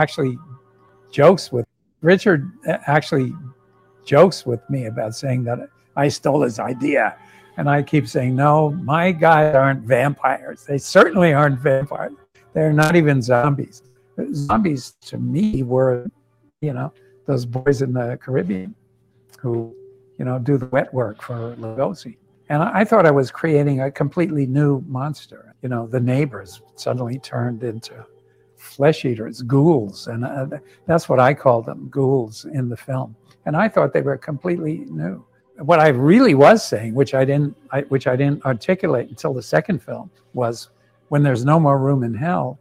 actually jokes with Richard actually jokes with me about saying that I stole his idea. And I keep saying, no, my guys aren't vampires. They certainly aren't vampires. They're not even zombies. Zombies to me were, you know, those boys in the Caribbean who, you know, do the wet work for Lugosi. And I, thought I was creating a completely new monster. You know, the neighbors suddenly turned into flesh eaters, ghouls. And uh, that's what I called them, ghouls in the film. And I thought they were completely new. What I really was saying, which I didn't, I, which I didn't articulate until the second film, was when there's no more room in hell,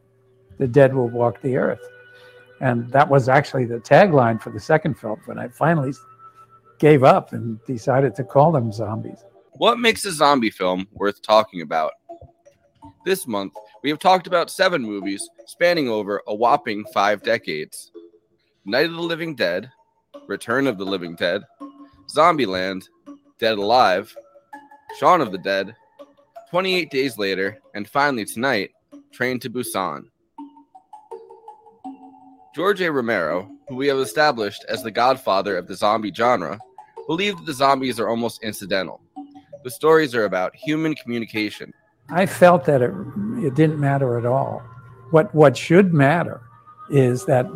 the dead will walk the earth. And that was actually the tagline for the second film when I finally gave up and decided to call them zombies. What makes a zombie film worth talking about? This month, we have talked about seven movies spanning over a whopping five decades Night of the Living Dead, Return of the Living Dead, Zombieland, Dead Alive, Shaun of the Dead, 28 Days Later, and finally tonight, Train to Busan. George A. Romero, who we have established as the godfather of the zombie genre, believed that the zombies are almost incidental. The stories are about human communication. I felt that it, it didn't matter at all. What, what should matter is that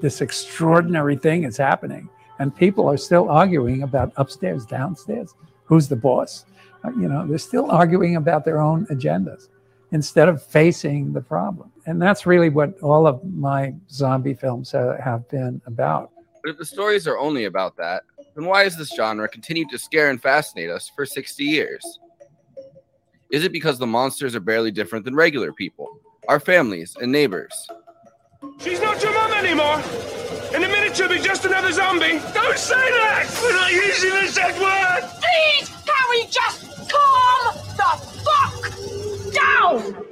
this extraordinary thing is happening and people are still arguing about upstairs, downstairs. Who's the boss? Uh, you know, they're still arguing about their own agendas instead of facing the problem. And that's really what all of my zombie films have been about. But if the stories are only about that, then why has this genre continued to scare and fascinate us for 60 years? Is it because the monsters are barely different than regular people, our families and neighbors? She's not your mom anymore! In a minute, she'll be just another zombie! Don't say that! We're not using the Z word! Please, can we just calm the fuck down?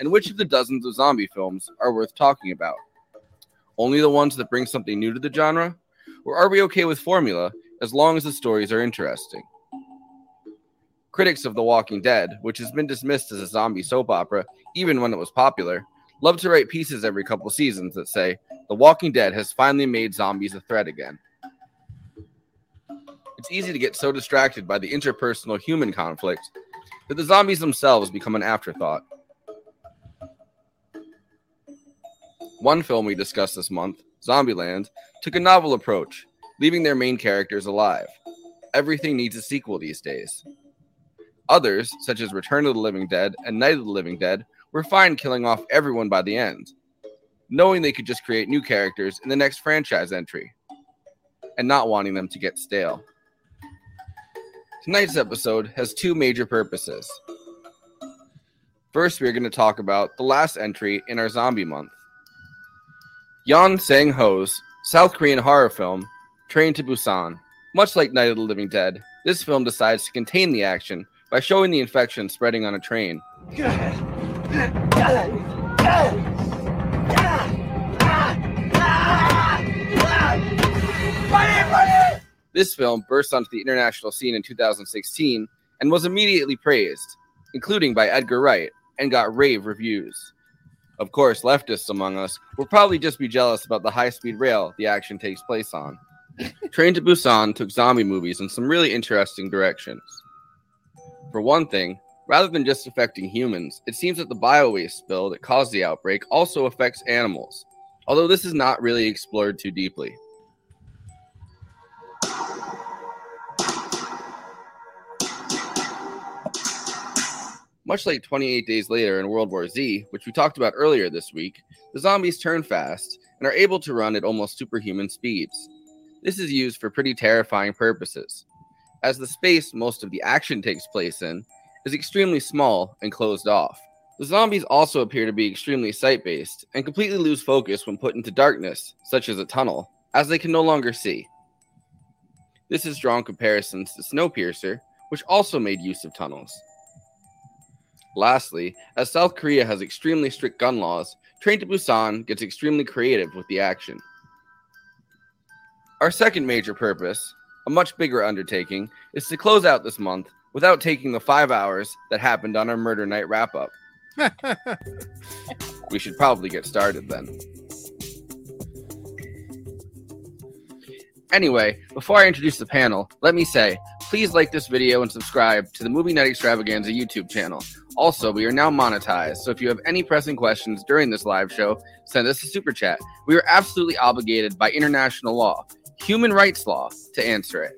And which of the dozens of zombie films are worth talking about? Only the ones that bring something new to the genre? Or are we okay with formula as long as the stories are interesting? Critics of The Walking Dead, which has been dismissed as a zombie soap opera even when it was popular, love to write pieces every couple seasons that say, The Walking Dead has finally made zombies a threat again. It's easy to get so distracted by the interpersonal human conflict that the zombies themselves become an afterthought. One film we discussed this month, Zombieland, took a novel approach, leaving their main characters alive. Everything needs a sequel these days. Others, such as Return of the Living Dead and Night of the Living Dead, were fine killing off everyone by the end, knowing they could just create new characters in the next franchise entry, and not wanting them to get stale. Tonight's episode has two major purposes. First, we are going to talk about the last entry in our zombie month Yeon Sang Ho's South Korean horror film, Train to Busan. Much like Night of the Living Dead, this film decides to contain the action by showing the infection spreading on a train. This film burst onto the international scene in 2016 and was immediately praised, including by Edgar Wright, and got rave reviews. Of course, leftists among us will probably just be jealous about the high speed rail the action takes place on. Train to Busan took zombie movies in some really interesting directions. For one thing, rather than just affecting humans, it seems that the biowaste spill that caused the outbreak also affects animals, although this is not really explored too deeply. Much like 28 Days Later in World War Z, which we talked about earlier this week, the zombies turn fast and are able to run at almost superhuman speeds. This is used for pretty terrifying purposes, as the space most of the action takes place in is extremely small and closed off. The zombies also appear to be extremely sight based and completely lose focus when put into darkness, such as a tunnel, as they can no longer see. This has drawn comparisons to Snowpiercer, which also made use of tunnels. Lastly, as South Korea has extremely strict gun laws, Train to Busan gets extremely creative with the action. Our second major purpose, a much bigger undertaking is to close out this month without taking the five hours that happened on our murder night wrap up. we should probably get started then. Anyway, before I introduce the panel, let me say please like this video and subscribe to the Movie Night Extravaganza YouTube channel. Also, we are now monetized, so if you have any pressing questions during this live show, send us a super chat. We are absolutely obligated by international law human rights law, to answer it.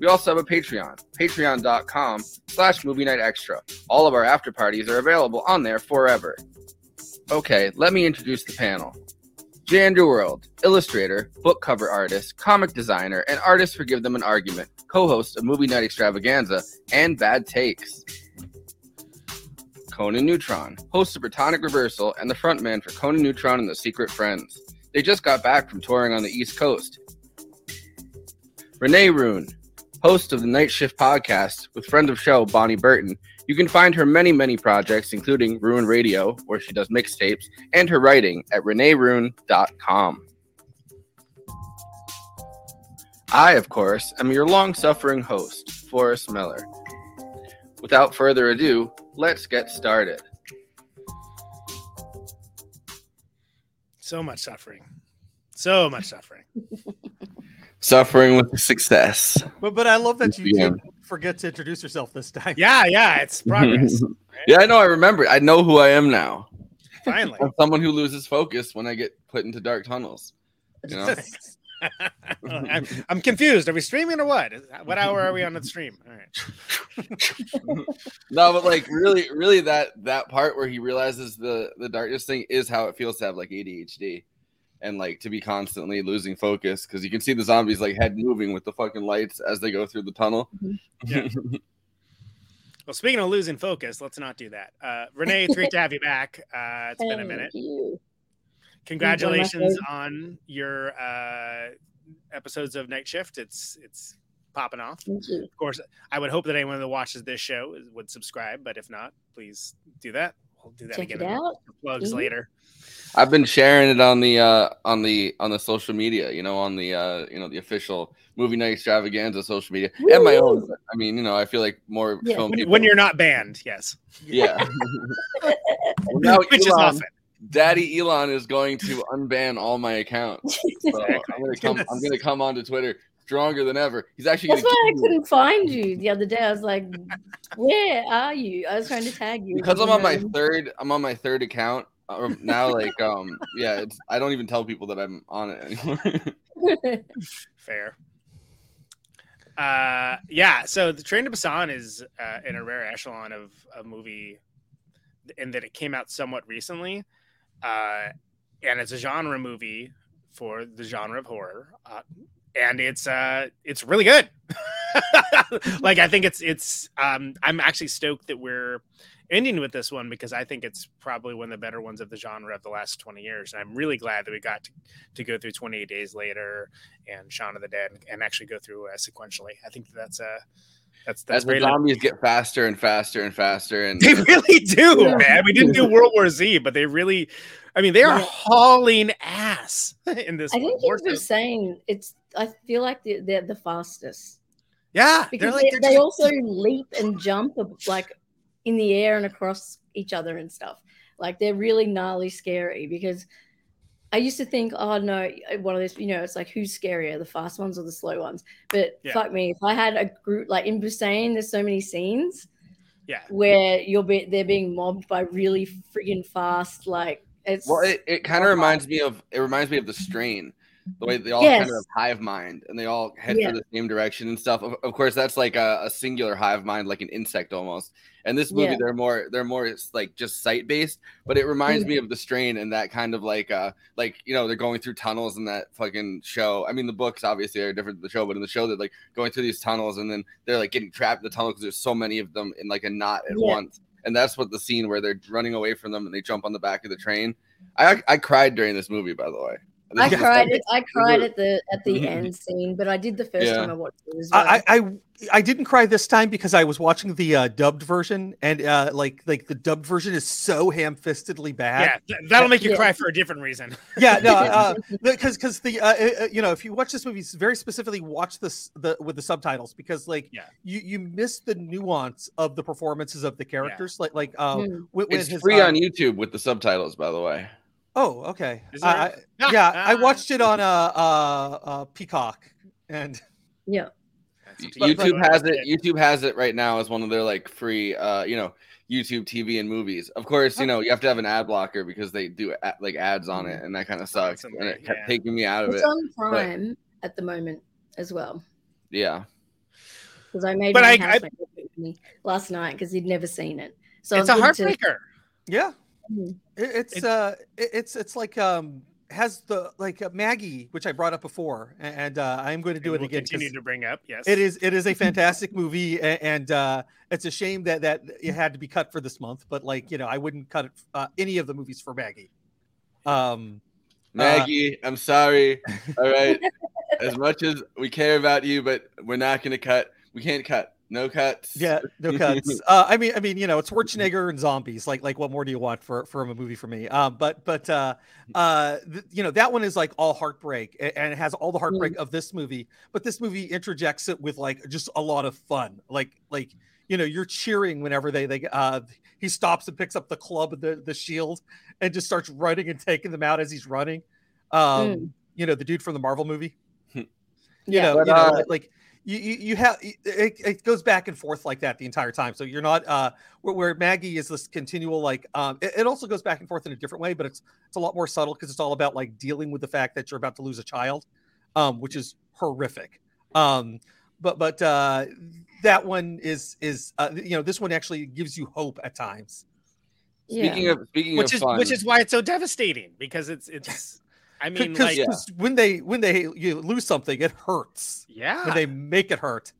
We also have a Patreon, patreon.com slash movie night extra. All of our after parties are available on there forever. Okay, let me introduce the panel. Jay Underworld, illustrator, book cover artist, comic designer, and artist for Give Them an Argument, co-host of Movie Night Extravaganza and Bad Takes. Conan Neutron, host of Protonic Reversal and the frontman for Conan Neutron and the Secret Friends. They just got back from touring on the East Coast. Renee Rune, host of the Night Shift podcast with friend of show Bonnie Burton. You can find her many, many projects, including Ruin Radio, where she does mixtapes, and her writing at reneerune.com. I, of course, am your long suffering host, Forrest Miller. Without further ado, let's get started. So much suffering. So much suffering. Suffering with success. But but I love that you Yeah. forget to introduce yourself this time. Yeah, yeah, it's progress. yeah, I know. I remember. I know who I am now. Finally. I'm someone who loses focus when I get put into dark tunnels. You know? I'm, I'm confused. Are we streaming or what? What hour are we on the stream? All right. no, but like really, really that that part where he realizes the the darkness thing is how it feels to have like ADHD and like to be constantly losing focus because you can see the zombies like head moving with the fucking lights as they go through the tunnel. Yeah. Well, speaking of losing focus, let's not do that. Uh, Renee, it's great to have you back. Uh, it's been a minute. you. Congratulations show. on your uh, episodes of Night Shift. It's it's popping off. Thank you. Of course, I would hope that anyone that watches this show would subscribe, but if not, please do that. We'll do that Check again. it in out. the Plugs Mhm. later. I've been sharing it on the uh on the on the social media, you know, on the uh you know the official movie night extravaganza social media and my own. I mean, you know, I feel like more Yeah. film When, when you're not banned, yes. yeah. Well, now Which is Elon- often. Daddy Elon is going to unban all my accounts. So I'm gonna come. I'm gonna come onto Twitter stronger than ever. He's actually That's gonna why I couldn't find you the other day. I was like, "Where are you?" I was trying to tag you because I'm on my third. I'm on my third account um, now. Like, um, yeah, it's. I don't even tell people that I'm on it anymore. Fair. Uh, yeah. So the Train to Busan is uh, in a rare echelon of a movie, in that it came out somewhat recently, uh, and it's a genre movie for the genre of horror, uh, and it's uh, it's really good. like I think it's it's um, I'm actually stoked that we're ending with this one because I think it's probably one of the better ones of the genre of the last 20 years. And I'm really glad that we got to, to go through 28 Days Later and Shaun of the Dead and actually go through uh, sequentially. I think that's uh that's that's As the very zombies get faster and faster and faster, and they really do, Yeah. man. We didn't do World War Z, but they really, I mean, they are Yeah. hauling ass in this. I think you were so- saying it's. I feel like they're, they're the fastest yeah, because they're like they, they just- also leap and jump like in the air and across each other and stuff. Like they're really gnarly scary because I used to think, oh no, eh, one of those, you know, it's like who's scarier, the fast ones or the slow ones? But Yeah. fuck me, if I had a group like in Busan, there's so many scenes yeah. where you're be, they're being mobbed by really friggin' fast, like it's well, it, it kind of reminds me of it reminds me of the strain. The way they all kind of hive mind and they all head Yeah. for the same direction and stuff. Of, of course, that's like a, a singular hive mind, like an insect almost. And this movie, Yeah. they're more they're more like just sight based, but it reminds me of the strain and that kind of like uh like you know they're going through tunnels in that fucking show. I mean, the books obviously are different than the show, but in the show they're like going through these tunnels and then they're like getting trapped in the tunnel because there's so many of them in like a knot at once. And that's what the scene where they're running away from them and they jump on the back of the train. I I cried during this movie, by the way. I This is- cried. At, I cried at the at the Mhm. end scene, but I did the first Yeah. time I watched it as well. I, I I didn't cry this time because I was watching the uh, dubbed version, and uh, like like the dubbed version is so ham-fistedly Yeah, bad. th- that'll make you Yeah. cry for a different reason. Yeah, no, uh, because because the uh, uh, you know if you watch this movie, very specifically watch this the with the subtitles because like Yeah. you you miss the nuance of the performances of the characters, like like uh, Mm. when, when It's his, free uh, on YouTube with the subtitles, by the way. Oh, okay. Is I, yeah, I watched it on uh, uh, uh, Peacock, and Yeah. YouTube has it. YouTube has it right now as one of their like free, uh, you know, YouTube TV and movies. Of course, you know you have to have an ad blocker because they do a- like ads on it, and that kind of sucks. And it kept yeah. taking me out of It's it. It's on Prime at the moment as well. Yeah, Because I made But my I- housemate watch it me last night because he'd never seen it. So it's a good to- heartbreaker. yeah. It, it's It- uh, it, it's it's like um has the like uh, Maggie, which I brought up before, a- and uh, I am going to do and it we'll again. 'cause Continue to bring up. Yes. It is it is a fantastic movie, a- and uh, it's a shame that that it had to be cut for this month. But like you know, I wouldn't cut it, uh, any of the movies for Maggie. Um, Maggie, I'm sorry. All right, as much as we care about you, but we're not gonna cut. We can't cut. No cuts. Yeah, no cuts. uh, I mean, I mean, you know, it's Schwarzenegger and zombies. Like, like, what more do you want for from a movie for me? Um, but, but, uh, uh, th- you know, that one is like all heartbreak, a- and it has all the heartbreak of this movie. But this movie interjects it with like just a lot of fun. Like, like, you know, you're cheering whenever they they uh he stops and picks up the club and the the shield and just starts running and taking them out as he's running. Um, Mm. you know, the dude from the Marvel movie. you Yeah. know, But, you know, uh, like- like you, you, you have it, it goes back and forth like that the entire time. So you're not uh where, where Maggie is this continual like um it, it also goes back and forth in a different way, but it's it's a lot more subtle because it's all about like dealing with the fact that you're about to lose a child, um, which is horrific. Um, but but uh that one is is uh, you know this one actually gives you hope at times. Speaking Yeah. of speaking which of is fun, which is why it's so devastating because it's it's. I mean, Because like, when they when they you lose something, it hurts. yeah. When they make it hurt.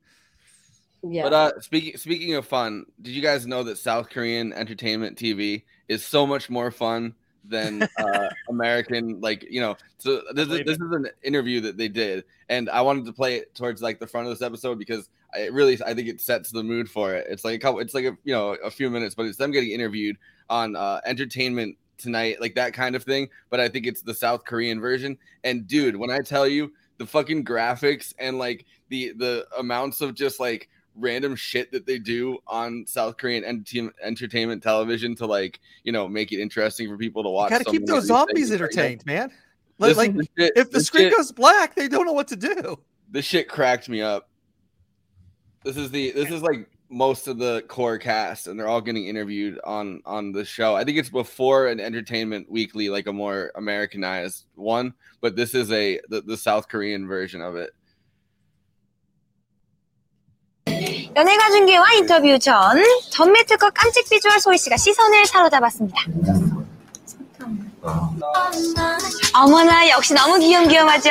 Yeah. But uh, speaking speaking of fun, did you guys know that South Korean entertainment TV is so much more fun than uh, American? Like you know, so this is this is an interview that they did, and I wanted to play it towards like the front of this episode because I it really I think it sets the mood for it. It's like a couple, it's like a you know a few minutes, but it's them getting interviewed on uh, entertainment tonight, like that kind of thing. But I think it's the South Korean version. And dude, when I tell you the fucking graphics and like the the amounts of just like random shit that they do on South Korean ent- entertainment television to like you know make it interesting for people to watch. Got to keep those zombies think is crazy. entertained, man. Like, like this shit- if the screen shit- goes black, they don't know what to do. this shit cracked me up. This is the this is like most of the core cast, and they're all getting interviewed on on the show. I think it's before an Entertainment Weekly, like a more Americanized one, but this is a the, the South Korean version of it. 연예가 중계와 인터뷰 전 전매 특허 깜찍 비주얼 소희 씨가 시선을 사로잡았습니다. 어머나 역시 너무 귀염귀염하죠?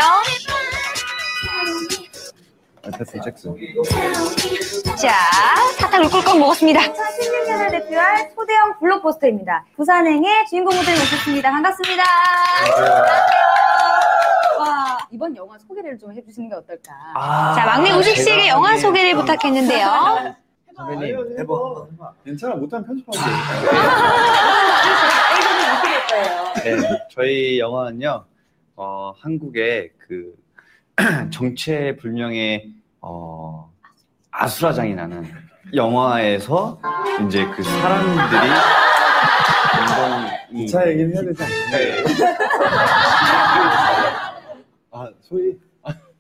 자, 사탕을 꿀꺽 먹었습니다. 16년을 대표할 소대형 블록버스터입니다. 부산행의 주인공분들 모셨습니다. 반갑습니다. 와, 이번 영화 소개를 좀 해주시는 게 어떨까? 자, 막내 우식 씨에게 영화 소개를 부탁했는데요. 선배님 해봐 괜찮아 못하면 편집하면 돼 네, 저희 영화는요 어, 한국의 그 정체불명의 어, 아수라장이 나는 영화에서 이제 그 사람들이 이 2차 얘기는 해야 되지 않나요? 아 소희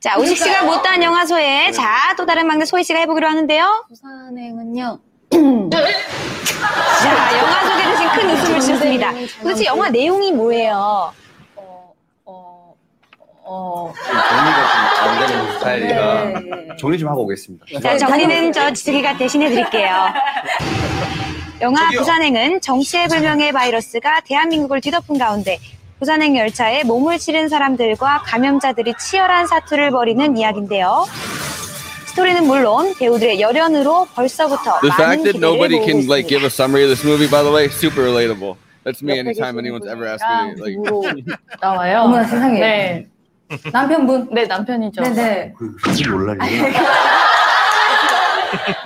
자, 우식 씨가 못다한 영화 소개. 자, 또 다른 막내 소희 씨가 해보기로 하는데요. 부산행은요. 자, 영화 소개 대신 큰 웃음을 주셨습니다. 도대체 영화 내용이 뭐예요? 어, 어, 어. 정리가 좀안 되는 스타일이라 네. 정리 좀 하고 오겠습니다 자, 정리는 저 지숙이가 대신해 드릴게요. 영화 부산행은 정체불명의 바이러스가 대한민국을 뒤덮은 가운데 부산행 열차에 몸을 치른 사람들과 감염자들이 치열한 사투를 벌이는 이야기인데요. 스토리는 물론 배우들의 열연으로 벌써부터 The 많은 fact that 기대를 nobody 모으고 can like 있습니다. give a summary of this movie, by the way, super relatable. That's me 옆에 anytime anyone's ever asked 분이랑 me like. 부부로 나와요. 어머나 세상에. 네. 남편분. 네, 남편이죠. 네네. 그지 몰라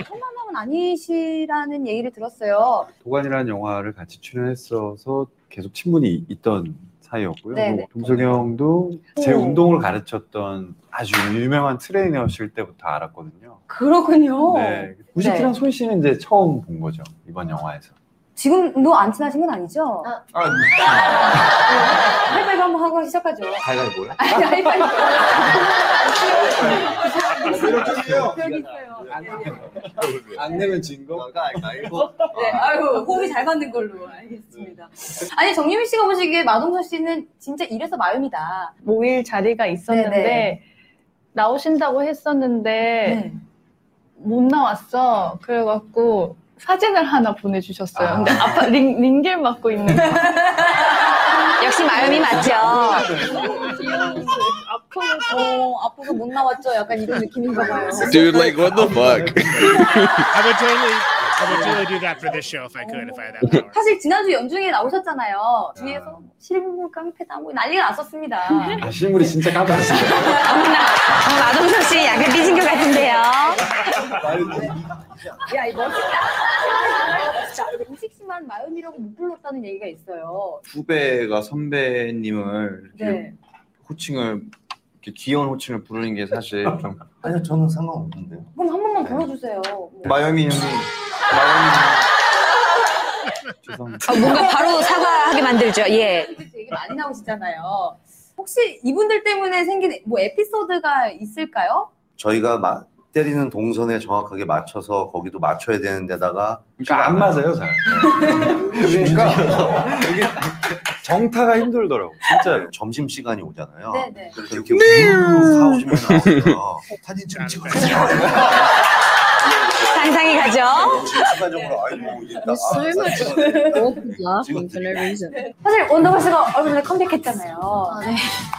천만남은 아니시라는 얘기를 들었어요. 도관이라는 영화를 같이 출연했어서 계속 친분이 있던 사이였고요. 네네. 뭐 동석이 형도 제 오. 운동을 가르쳤던 아주 유명한 트레이너실 때부터 알았거든요. 그렇군요. 네. 90kg 소희 씨는 이제 처음 본 거죠 이번 영화에서. 지금도 안 친하신 건 아니죠? 아, 하이파이브 한번 하고 시작하죠. 가위바위보요? 아니, 하이파이브. 이렇게요? 여기 있어요. 안 내면 진 거? 네, 아유, 호흡이 잘 맞는 걸로 알겠습니다. 아니, 정유미 씨가 보시기에 마동석 씨는 진짜 이래서 마음이다. 모일 자리가 있었는데 네네. 나오신다고 했었는데 네. 못 나왔어. 그래갖고 사진을 하나 보내주셨어요. 근데 아. 아파 링, 링겔 맞고 있는 거. 역시 마음이 맞죠. 어, 아파서 못 나왔죠? 약간 이런 느낌인가 봐요. Dude, like, what the fuck? I would totally, I would totally do that for this show if I could, if I had that power. 사실 지난주 연중에 나오셨잖아요. 뒤에서 실물 깡패다 뭐 난리가 났었습니다. 아, 실물이 진짜 깜빡했어요. 어, 마동석 씨 약간 삐진 것 같은데요. 야, 이거 멋있다. 진짜 우식 씨만 마연이라고 못 불렀다는 얘기가 있어요. 후배가 선배님을 이렇게 네. 호칭을 이렇게 귀여운 호칭을 부르는 게 사실 좀 아니요, 저는 상관없는데요. 그럼 한 번만 불러주세요. 뭐. 마요미 형이 마요미 죄송합니다. 어, 뭔가 바로 사과하게 만들죠. 예. 되게 많이 나오시잖아요. 혹시 이분들 때문에 생긴 뭐 에피소드가 있을까요? 저희가 마- 때리는 동선에 정확하게 맞춰서 거기도 맞춰야 되는 데다가 그러니까 안 맞아요, 잘. 그러니까 이게 정타가 힘들더라고. 진짜 점심 시간이 오잖아요. 네네. 이렇게 우르르 가오시면 나와요. 사진 좀 찍어주세요. 상상이 가죠. 순간적으로 아이고 이제 나 There's so 아, much 사진 찍어야 돼. awkward laughing for no reason. 사실 원더걸스가 얼마 전에 컴백했잖아요.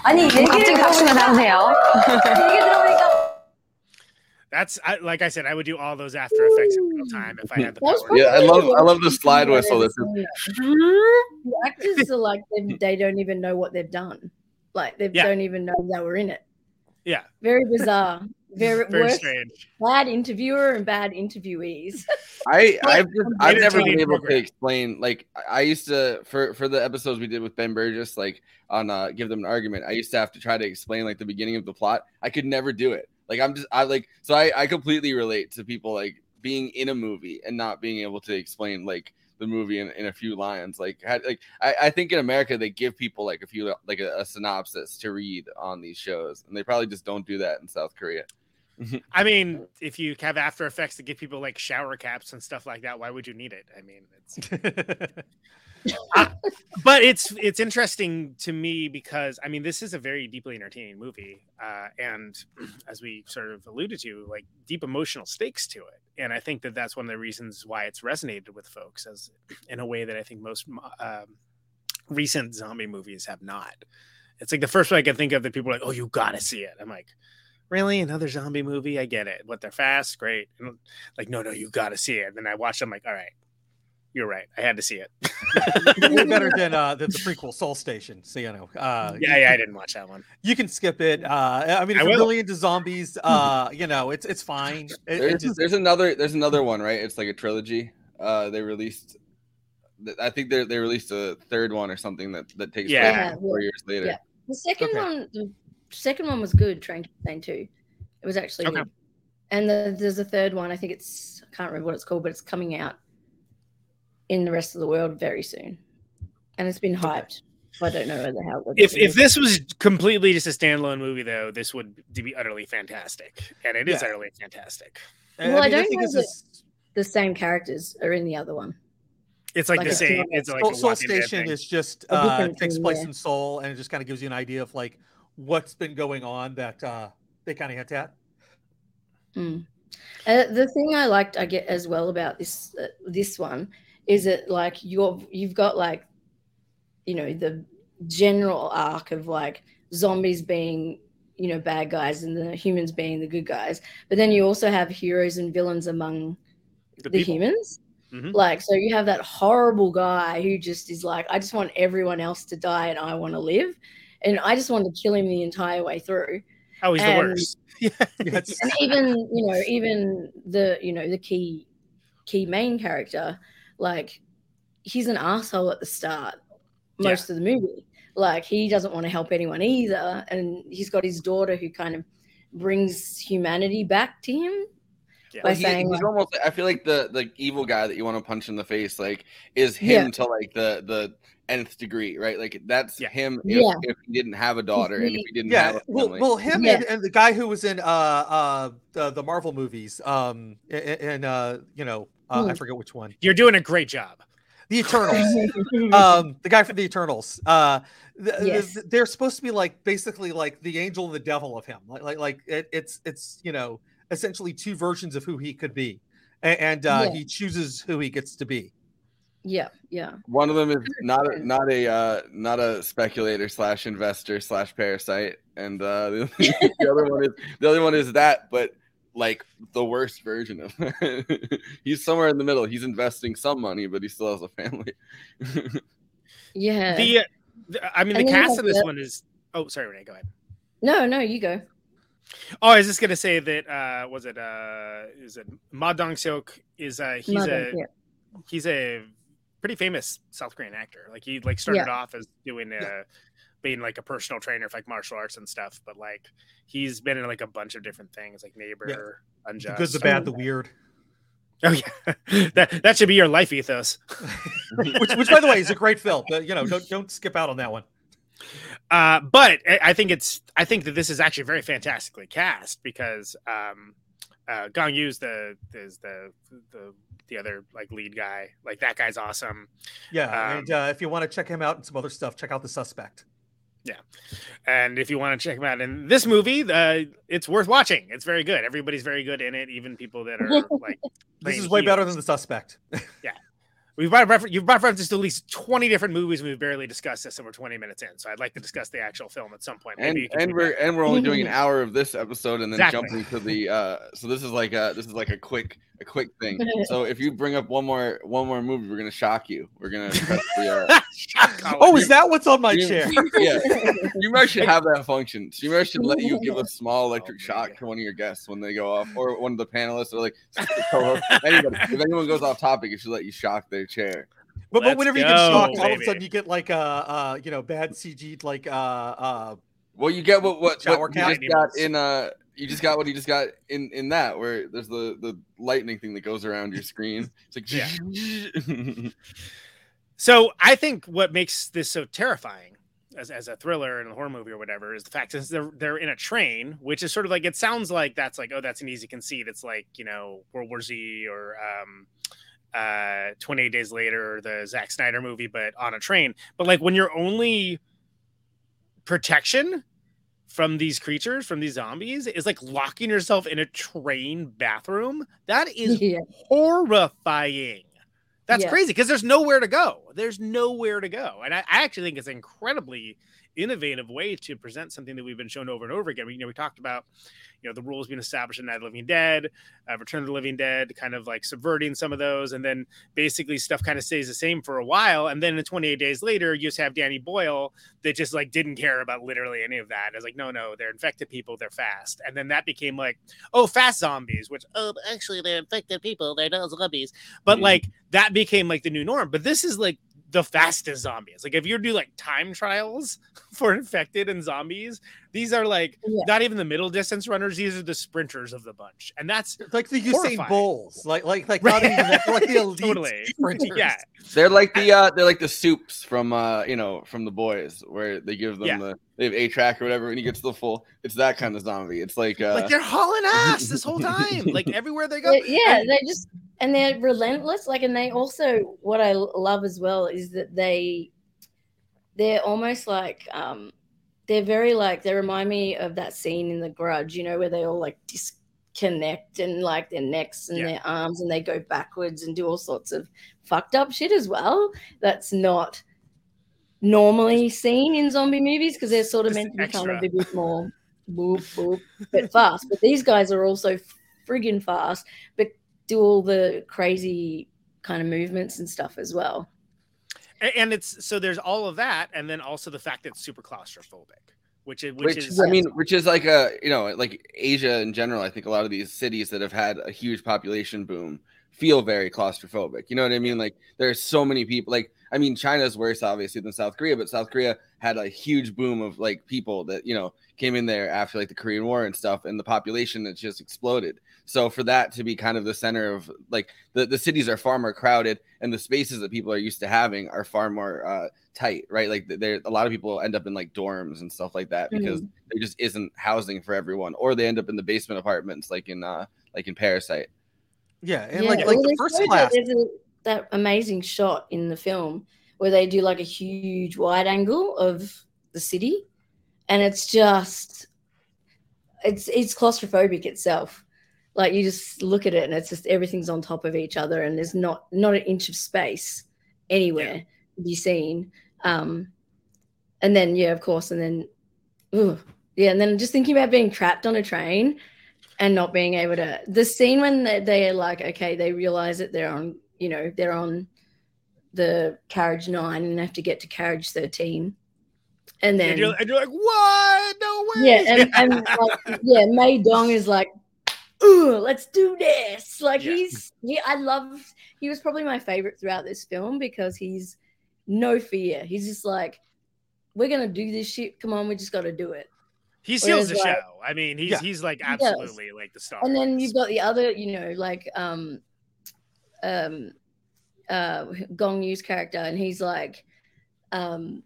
아니 얘기를 갑자기 박수가 나오네요. 얘기 들어보니까 That's I, like I said, I would do all those After Effects in real time if I had the That's power. Yeah, I love I love the I've slide ever whistle. This seen is it. The actors are like they, they don't even know what they've done. Like they Yeah. don't even know they were in it. Yeah, Very bizarre. Very, very strange. bad interviewer and bad interviewees. I I've just, I've never been Entertaining able to explain. Like I- I used to for for the episodes we did with Ben Burgess, like on uh, give them an argument. I used to have to try to explain like the beginning of the plot. I could never do it. Like I'm just I like so I I completely relate to people like being in a movie and not being able to explain like the movie in, in a few lines. Like had, like I, I think in America they give people like a few like a, a synopsis to read on these shows, and they probably just don't do that in South Korea. I mean, if you have After Effects to give people like shower caps and stuff like that, why would you need it? I mean, it's. Uh, but it's it's interesting to me because I mean this is a very deeply entertaining movie, uh, and as we sort of alluded to, like deep emotional stakes to it, and I think that that's one of the reasons why it's resonated with folks as in a way that I think most um, recent zombie movies have not. It's like the first one I can think of that people are like, "Oh, you gotta see it." I'm like, really another zombie movie? I get it. What they're fast, great. And like, no, no, you got to see it. And then I watched. I'm like, all right, you're right. I had to see it. It's better than uh, than the prequel Seoul Station. So you know, uh, yeah, yeah, I didn't watch that one. You can skip it. Uh, I mean, if I you're really into zombies, uh, you know, it's it's fine. It- it there's, just- there's another there's another one right it's like a trilogy uh they released i think they they released a third one or something that that takes Yeah. place four years later Yeah. The second Okay. one, the second one was good. Train to Busan too. It was actually Okay. good. And the, there's a third one. I think it's I can't remember what it's called, but it's coming out in the rest of the world very soon, and it's been hyped. I don't know whether how. whether If if this was completely just a standalone movie, though, this would be utterly fantastic, and it is Yeah. utterly fantastic. well, I, don't know that the same characters are in the other one. It's like, Like the same. It's like Seoul, Seoul Station is just A uh, different takes place yeah. in Seoul, and it just kind of gives you an idea of like what's been going on that uh, they kind of hint at. Mm. Uh, the thing I liked, I get as well about this uh, this one is that like you're you've got like you know the general arc of like zombies being you know bad guys and the humans being the good guys, but then you also have heroes and villains among The the, humans. Mhm. Like so, you have that horrible guy who just is like, I just want everyone else to die and I want to live, and I just wanted to kill him the entire way through. Oh, he's the And- worst. and even you know even the you know the key key main character like he's an asshole at the start most of the movie like he doesn't want to help anyone either and he's got his daughter who kind of brings humanity back to him Yeah. by Well, he- saying he's like, almost. I feel like the the evil guy that you want to punch in the face, like, is him Yeah. to like the the nth degree, right? Like that's him if, Yeah. if he didn't have a daughter and if he didn't yeah, have a well, family. well, him Yeah. and, and the guy who was in uh uh the, the Marvel movies, um, and uh, you know, uh, I Hmm. forget which one, You're doing a great job. the Eternals, um, the guy from the Eternals, uh, th- th- Yes. they're supposed to be like basically like the angel and the devil of him, like like like it, it's it's you know essentially two versions of who he could be, and, and uh, Yeah. he chooses who he gets to be. yeah, yeah, One of them is not a, not a uh, not a speculator slash investor slash parasite, and uh, the, the other one is the other one is that, but like the worst version of. He's somewhere in the middle. He's investing some money, but he still has a family. yeah. The, the I mean, the And then cast have of this the- one is. Oh, sorry, Renee. Go ahead. no, no, you go. Oh, I was just gonna say that. uh Was it? uh Is it Ma Dong Seok? Is uh he's Ma a Dong, yeah. he's a pretty famous South Korean actor. Like he like started Yeah. off as doing uh being like a personal trainer for like martial arts and stuff, but like he's been in like a bunch of different things, like Neighbor, The Unjust. good, the bad, the weird. Oh yeah, that that should be your life ethos. which, which by the way is a great film. But, you know, don't don't skip out on that one. Uh, but I I think it's I think that this is actually very fantastically cast because um, uh, Gong Yu's the is the the the other like lead guy. Like that guy's awesome. Yeah, Um, and uh, if you want to check him out and some other stuff, check out The Suspect. Yeah, and if you want to check him out in this movie, uh, it's worth watching. It's very good. Everybody's very good in it, even people that are like. This is way better than The Suspect. Yeah. We've brought refer- you've brought references to at least 20 different movies and we've barely discussed this and we're 20 minutes in. So I'd like to discuss the actual film at some point. and Maybe you can and we're that. and we're only doing an hour of this episode and then Exactly. jumping to the uh so this is like a this is like a quick a quick thing. So if you bring up one more one more movie we're gonna shock you. We're gonna press the, uh, oh, is that what's on my you- chair? yeah. Streamer should have that function. Streamer should let you give a small electric shock to one of your guests when they go off or one of the panelists or like anybody. If anyone goes off topic it should let you shock their chair. But, but Let's whenever you get go, shocked, all of a sudden you get like uh uh you know bad CG like uh uh Well, you get what what, Shower what you just got in uh you just got what you just got in in that where there's the the lightning thing that goes around your screen. It's like Yeah. So I think what makes this so terrifying as, as a thriller and a horror movie or whatever is the fact that they're they're in a train, which is sort of like it sounds like that's like oh that's an easy conceit. It's like you know World War Z or um, uh, 28 Days Later or the Zack Snyder movie, but on a train. But like when your only protection from these creatures, from these zombies, is like locking yourself in a train bathroom. That is Yeah. horrifying. That's Yeah. crazy because there's nowhere to go. There's nowhere to go. And I, I actually think it's incredibly innovative way to present something that we've been shown over and over again. We, you know, we talked about, you know, the rules being established in Night of the Living Dead, uh, Return of the Living Dead, kind of like subverting some of those. And then basically stuff kind of stays the same for a while. And then in 28 days later, you just have Danny Boyle that just like didn't care about literally any of that. It's like, no, no, they're infected people, they're fast. And then that became like, oh, fast zombies, which, oh, actually, they're infected people, they're not zombies. But Mhm. like that became like the new norm. But this is like the fastest zombies. Like if you do like time trials for infected and zombies, these are like Yeah. not even the middle distance runners. These are the sprinters of the bunch, and that's like the Usain horrifying. Bolts, like like like not even that, they're like the elite Totally. sprinters. Yeah, they're like the uh they're like the supes from uh you know from the boys where they give them Yeah. the they have a track or whatever and he gets the full it's that kind of zombie. It's like uh like they're hauling ass this whole time. Like everywhere they go. Yeah, And- they just and they're relentless. Like, and they also what i love as well is that they they're almost like um they're very like they remind me of that scene in The Grudge, you know, where they all like disconnect and like their necks and Yeah. their arms and they go backwards and do all sorts of fucked up shit as well. That's not normally seen in zombie movies because they're sort of Just meant to be kind of a bit more boop boop but fast. But these guys are also friggin' fast, but do all the crazy kind of movements and stuff as well. And it's so there's all of that, and then also the fact that it's super claustrophobic, which is which, which, is I mean, which is like a you know like Asia in general. I think a lot of these cities that have had a huge population boom feel very claustrophobic. You know what I mean? Like there's so many people. Like I mean, China's worse obviously than South Korea, but South Korea had a huge boom of like people that you know came in there after like the Korean War and stuff, and the population that just exploded. So for that to be kind of the center of like the, the cities are far more crowded and the spaces that people are used to having are far more uh, tight, right? Like there a lot of people end up in like dorms and stuff like that because Mhm. there just isn't housing for everyone, or they end up in the basement apartments like in uh like in Parasite. Yeah, and Yeah, like like well, the first showed that class. A, that amazing shot in the film where they do like a huge wide angle of the city, and it's just it's it's claustrophobic itself. Like you just look at it and it's just everything's on top of each other, and there's not not an inch of space anywhere to be seen. Um, and then yeah, of course, and then ooh, yeah, and then just thinking about being trapped on a train and not being able to the scene when they, they're like okay they realize that they're on you know they're on the carriage nine and have to get to carriage 13 and then and you're, and you're like, what? No way. yeah and, and like, yeah may dong is like Ooh, let's do this like he's he i love he was probably my favorite throughout this film because he's no fear he's just like we're gonna do this shit come on we just gotta do it he seals Whereas, the like- show. I mean, he's Yeah. he's like He absolutely like the star. and then you've got the other you know like um um uh gong yu's character and he's like um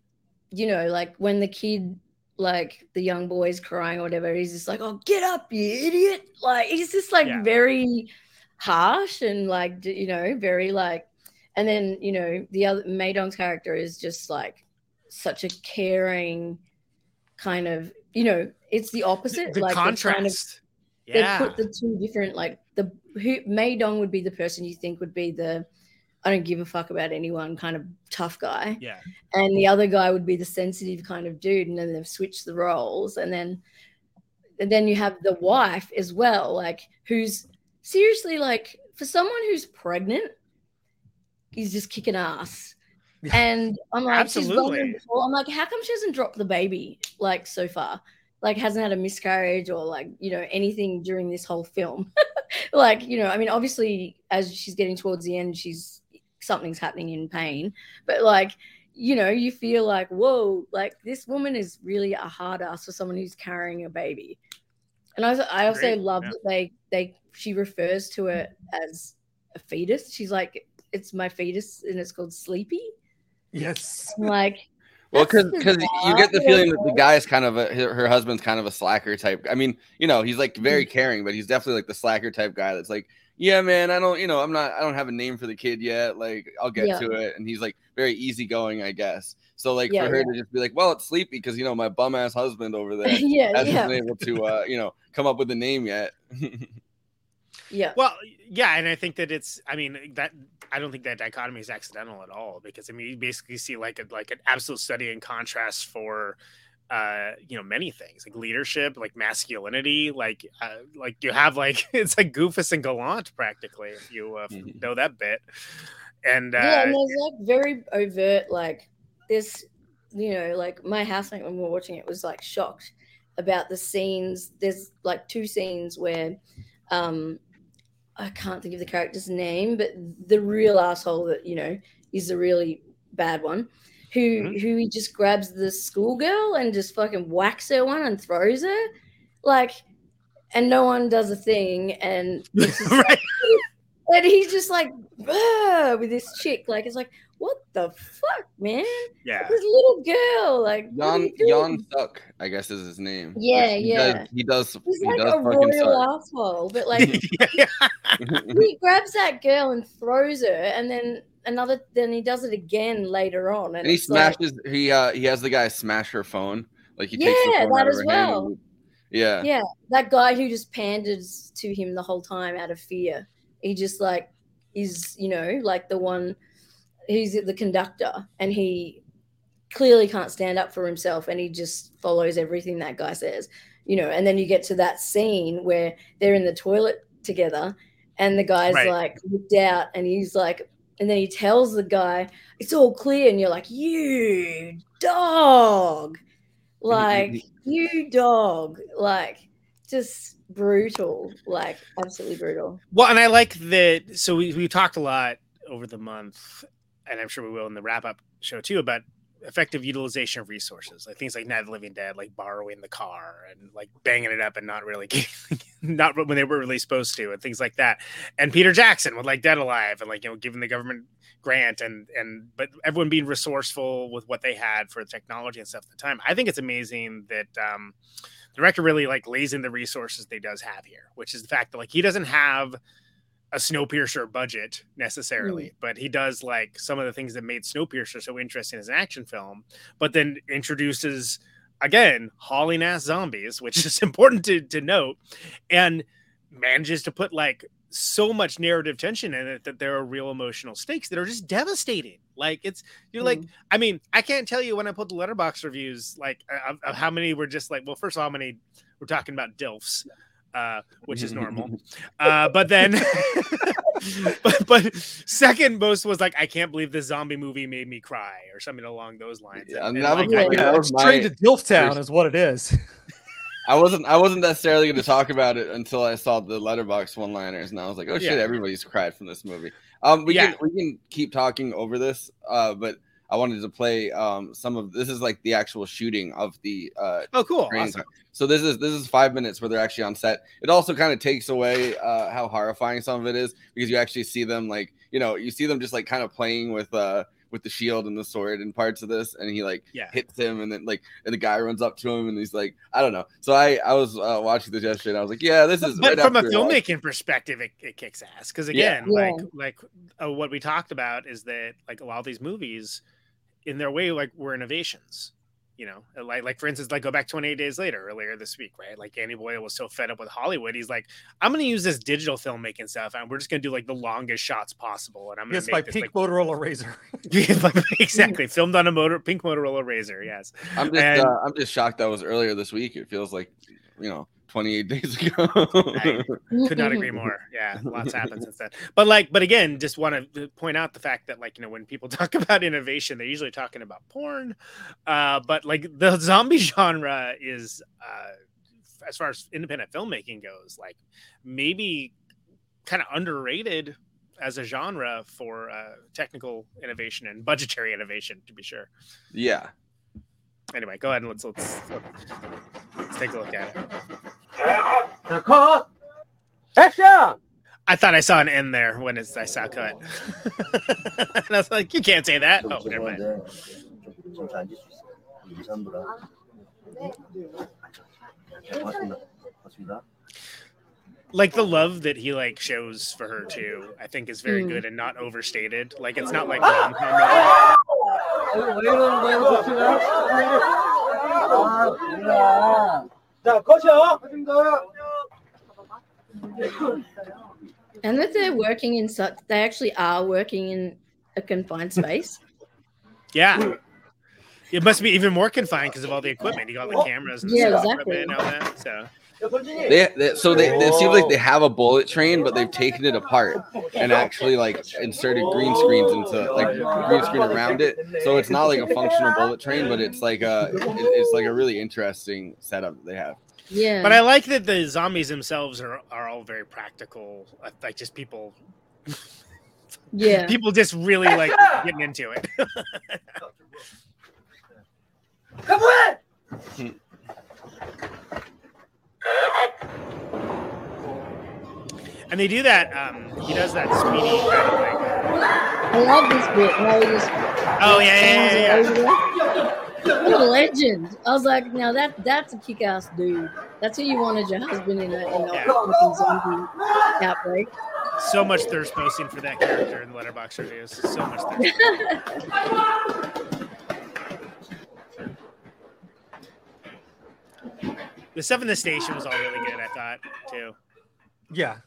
you know like when the kid like the young boy's crying or whatever he's just like oh get up you idiot like he's just like Yeah. very harsh and like you know very like and then you know the other Maydong's character is just like such a caring kind of you know it's the opposite the like they've kind of contrast. they Yeah. put the two different like the who Mei Dong would be the person you think would be the I don't give a fuck about anyone kind of tough guy. Yeah. And the other guy would be the sensitive kind of dude. And then they've switched the roles. And then and then you have the wife as well, like who's seriously like for someone who's pregnant, he's just kicking ass. And I'm like, Absolutely. I'm like, how come she hasn't dropped the baby like so far? Like hasn't had a miscarriage or like, you know, anything during this whole film. like, you know, I mean, obviously as she's getting towards the end, she's something's happening in pain. But like, you know, you feel like, whoa, like this woman is really a hard ass for someone who's carrying a baby. And I also, I also Great, love yeah. that they they she refers to it as a fetus. She's like, it's my fetus, and it's called Sleepy. Yes. I'm like, Well, that's because you get the feeling that the guy is kind of a her, her husband's kind of a slacker type. I mean, you know, he's like very Mm-hmm. caring, but he's definitely like the slacker type guy that's like, yeah, man, I don't, you know, I'm not, I don't have a name for the kid yet. Like, I'll get Yeah. to it, and he's like very easygoing, I guess. So like Yeah, for her yeah. to just be like, well, it's sleepy because you know my bum ass husband over there Yeah, hasn't yeah. been able to, uh, you know, come up with a name yet. Yeah. Well, yeah, and I think that it's. I mean, that I don't think that dichotomy is accidental at all because I mean, you basically see like a like an absolute study in contrast for, uh, you know, many things like leadership, like masculinity, like uh, like you have like it's like Goofus and Gallant practically if you uh, know that bit, and uh, yeah, and there's like very overt, like this, you know, like my housemate when we were watching it was like shocked about the scenes. There's like two scenes where, um, I can't think of the character's name, but the real asshole that you know is the really bad one, who mm-hmm. who he just grabs the schoolgirl and just fucking whacks her one and throws her, like, and no one does a thing, and like- and he's just like with this chick, like it's like what the fuck, man? Yeah. this little girl, like what are Jan? Jan Suck, I guess is his name. Yeah, Which he yeah. Does, he does. He's he like does a fucking royal asshole, but like he grabs that girl and throws her, and then another, then he does it again later on, and, and he it's like, smashes. he uh he has the guy smash her phone. Like he takes the Yeah, phone that out of as her well. and- yeah. yeah, that guy who just panders to him the whole time out of fear. He just like is, you know, like the one he's the conductor and he clearly can't stand up for himself and he just follows everything that guy says, you know, and then you get to that scene where they're in the toilet together and the guy's Right. like looked out and he's like and then he tells the guy it's all clear and you're like you dog like you dog like just brutal like absolutely brutal Well, and I like that. So we we talked a lot over the month, and I'm sure we will in the wrap up show too about effective utilization of resources, like things like Night of the Living Dead, like borrowing the car and like banging it up and not really not when they were really supposed to, and things like that. And Peter Jackson with like Dead Alive, and like you know, giving the government grant and and but everyone being resourceful with what they had for the technology and stuff at the time. I think it's amazing that um, the director really like lays in the resources they does have here, which is the fact that like he doesn't have a Snowpiercer budget necessarily, hmm. but he does like some of the things that made Snowpiercer so interesting as an action film, but then introduces again hauling ass zombies, which is important to, to note, and manages to put like so much narrative tension in it that there are real emotional stakes that are just devastating. Like it's you're like, hmm. I mean, I can't tell you when I put the Letterboxd reviews, like of, of how many were just like, well, first of all, how many we're talking about DILFs, uh, which is normal. uh, but then but, but second most was like, I can't believe this zombie movie made me cry or something along those lines. Yeah, And- and and, that was like, my- I- that was my Straight to Dilf Town is what it is. I wasn't I wasn't necessarily going to talk about it until I saw the Letterboxd one liners, and I was like, oh shit, Yeah. everybody's cried from this movie. Um, we Yeah. can we can keep talking over this, uh, but I wanted to play um some of this is like the actual shooting of the uh Oh, cool. train Awesome. So this is this is five minutes where they're actually on set. It also kind of takes away uh how horrifying some of it is because you actually see them like you know you see them just like kind of playing with uh with the shield and the sword and parts of this, and he like Yeah. hits him, and then like and the guy runs up to him, and he's like, I don't know. So I I was uh, watching this yesterday, and I was like, yeah, this is. but right from a after all- filmmaking perspective, it, it kicks ass because Yeah. again, like like uh, what we talked about is that like a lot of these movies, in their way, like were innovations. You know, like like for instance, like go back 28 days later earlier this week, right? Like Danny Boyle was so fed up with Hollywood, he's like, I'm going to use this digital filmmaking stuff, and we're just going to do like the longest shots possible, and I'm going Yes, to by make this Pink like Motorola Razor. exactly filmed on a motor pink Motorola Razor. Yes, I'm just And- uh, I'm just shocked that was earlier this week. It feels like you know 28 days ago. I could not agree more. Yeah, lots happened since then. But like, but again, just want to point out the fact that like you know when people talk about innovation, they're usually talking about porn. Uh, but like the zombie genre is, uh, as far as independent filmmaking goes, like maybe kind of underrated as a genre for uh, technical innovation and budgetary innovation, to be sure. yeah. Anyway, go ahead and let's let's, let's take a look at it. I thought I saw an end there when it's, I saw cut. and I was like, you can't say that. Oh, never mind. Like the love that he like shows for her too, I think is very mm. good and not overstated. Like it's not like. 왜 이러는 거야, 이거 지금? 아, 뭐야. 자, 거쳐. And that they're working in such, they actually are working in a confined space. Yeah. It must be even more confined because of all the equipment. You got the cameras and Yeah, stuff exactly. and all that. So they, they so they, they seem like they have a bullet train, but they've taken it apart and actually like inserted green screens into like green screen around it. So it's not like a functional bullet train, but it's like a it- it's like a really interesting setup that they have. Yeah. But I like that the zombies themselves are are all very practical. uh, Like just people Yeah. people just really like getting into it. Come on! And they do that. Um, he does that speedy kind of like. I love this bit. No, he just Oh yeah, yeah, yeah, yeah. yeah. What a legend! I was like, now that that's a kick-ass dude. That's who you wanted your husband in a, in a fucking zombie outbreak. So much thirst posting for that character in the Letterboxd reviews. So much thirst. the stuff in the station was all really good. I thought too. Yeah.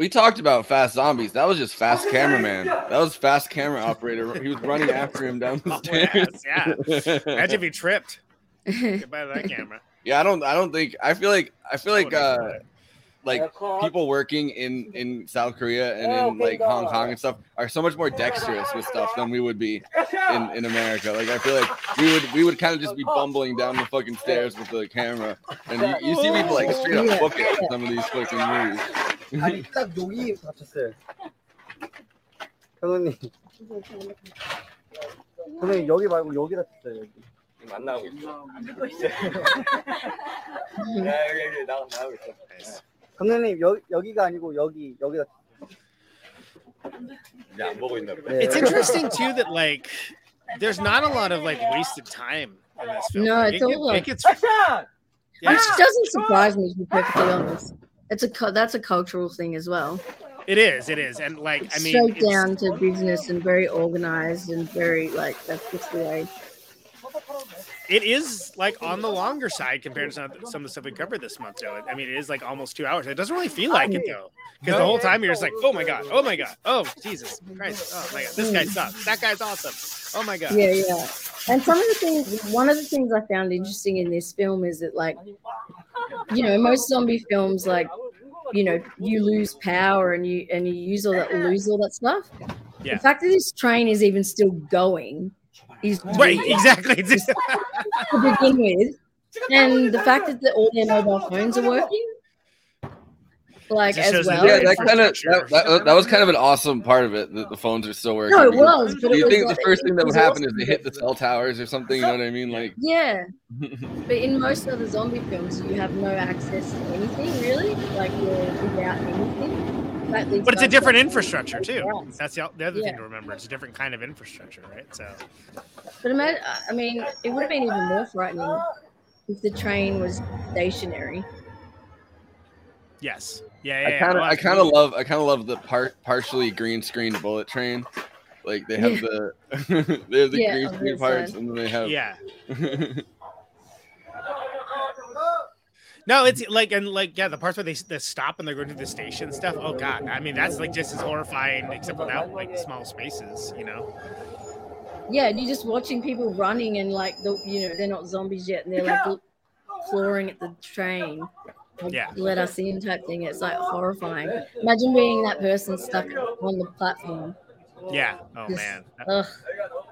We talked about fast zombies. That was just fast cameraman. That was fast camera operator. He was running after him down the stairs. yeah. Imagine if he tripped. Goodbye to that camera. Yeah, I don't. I don't think. I feel like. I feel like. uh like people working in in South Korea and in like Hong Kong and stuff are so much more dexterous with stuff than we would be in in America. Like I feel like we would we would kind of just be bumbling down the fucking stairs with the camera, and you, you see people like straight up book it in some of these fucking movies. 아니, 딱 여기 다쳤어요. 형님. 형님, 여기 말고 여기 다쳤어요, 여기. 안 나오고 있어. 야, 여기, 여기 나, 나오고 있어. 감독님, 여, 여기가 아니고 여기, 여기가. 이제 안 보고 있나 보다. It's interesting too that like there's not a lot of like wasted time in this film. No, Like, it's it, all get- like- it gets Which doesn't surprise me, to be perfectly honest. It's a cu- that's a cultural thing as well. It is, it is, and like I mean, Straight it's- down to business and very organized and very like that's just the way. it is like on the longer side compared to some, some of the stuff we covered this month. Though I mean, it is like almost two hours. It doesn't really feel like it though, because the whole time you're just like, oh my god, oh my god, oh Jesus Christ, oh my god, this guy sucks, that guy's awesome, oh my god, Yeah, yeah. And some of the things, one of the things I found interesting in this film is that, like, you know, most zombie films, like, you know, you lose power and you and you use all that, lose all that stuff. Yeah. The fact that this train is even still going is Right, weird exactly. to begin with, and the fact that the, all their mobile phones are working, like as well. yeah, that kind of that, that, that was kind of an awesome part of it. That the phones are still working. No, it was, but it you was think like- the first thing that would was happen is they hit the cell towers or something? You know what I mean? Like, Yeah. But in most other zombie films, you have no access to anything really. Like you're without anything. That but it's a different infrastructure too. That's the, the other Yeah. thing to remember. It's a different kind of infrastructure, right? So But ima- I mean, it would have been even more frightening if the train was stationary. yes, yeah, yeah. I kind of, I kind of love, I kind of love the part partially green screen bullet train. Like they have Yeah. the, they have the Yeah, green screen parts, and then they have Yeah. No, it's like and like yeah, the parts where they, they stop and they're going to the station stuff. Oh god, I mean that's like just as horrifying, except without like small spaces, you know. Yeah, and you're just watching people running and like the you know they're not zombies yet and they're like l- clawing at the train. Yeah. Let us in type thing. It's like horrifying. Imagine being that person stuck on the platform. Yeah. Oh Just- man, that, Ugh.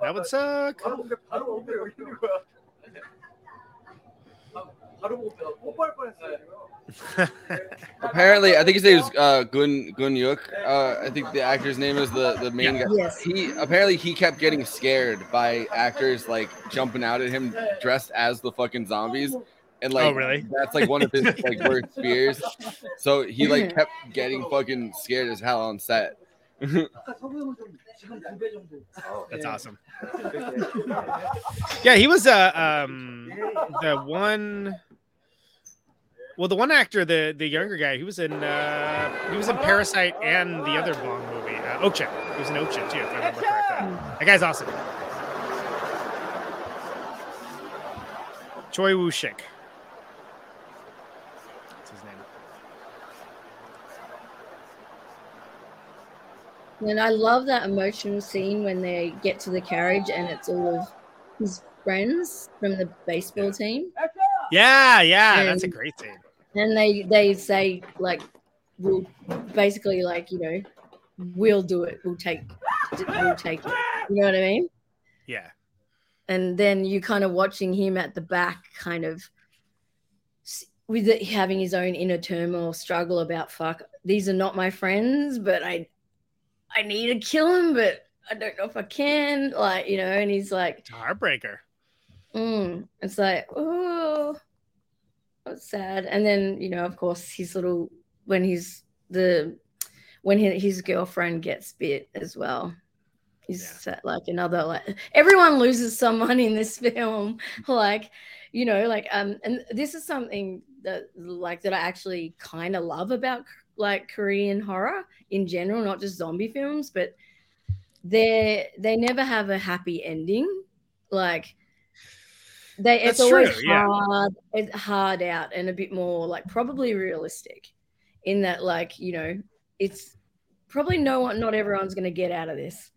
that would suck. Apparently, I think his name is uh, Gun Gun Yuk. Uh, I think the actor's name is the the main Yeah. guy. Yes. He apparently he kept getting scared by actors like jumping out at him dressed as the fucking zombies, and like Oh, really? that's like one of his like worst fears. So he like kept getting fucking scared as hell on set. That's awesome. Yeah, he was uh, um the one. Well, the one actor, the the younger guy, he was in uh he was in Parasite and the other Bong movie, uh, Okja. He was in Okja too, if I remember correctly. That guy's awesome. Choi Woo Shik. That's his name. And I love that emotional scene when they get to the carriage and it's all of his friends from the baseball team. Yeah, yeah, that's a great scene. And they they say like we'll basically like, you know, we'll do it. We'll take we'll take it. You know what I mean? Yeah. and then you kind of watching him at the back kind of with it, having his own inner turmoil struggle about fuck these are not my friends but i i need to kill him but i don't know if i can like you know and he's like It's a heartbreaker. mm, it's like oh sad. And then you know of course his little when he's the when he, his girlfriend gets bit as well. He's sa- like another like everyone loses someone in this film. Like you know like um and this is something that like that i actually kind of love about like korean horror in general not just zombie films but they they never have a happy ending. Like they it's That's always true, yeah. hard it's hard out and a bit more like probably realistic in that like you know it's probably no one not everyone's going to get out of this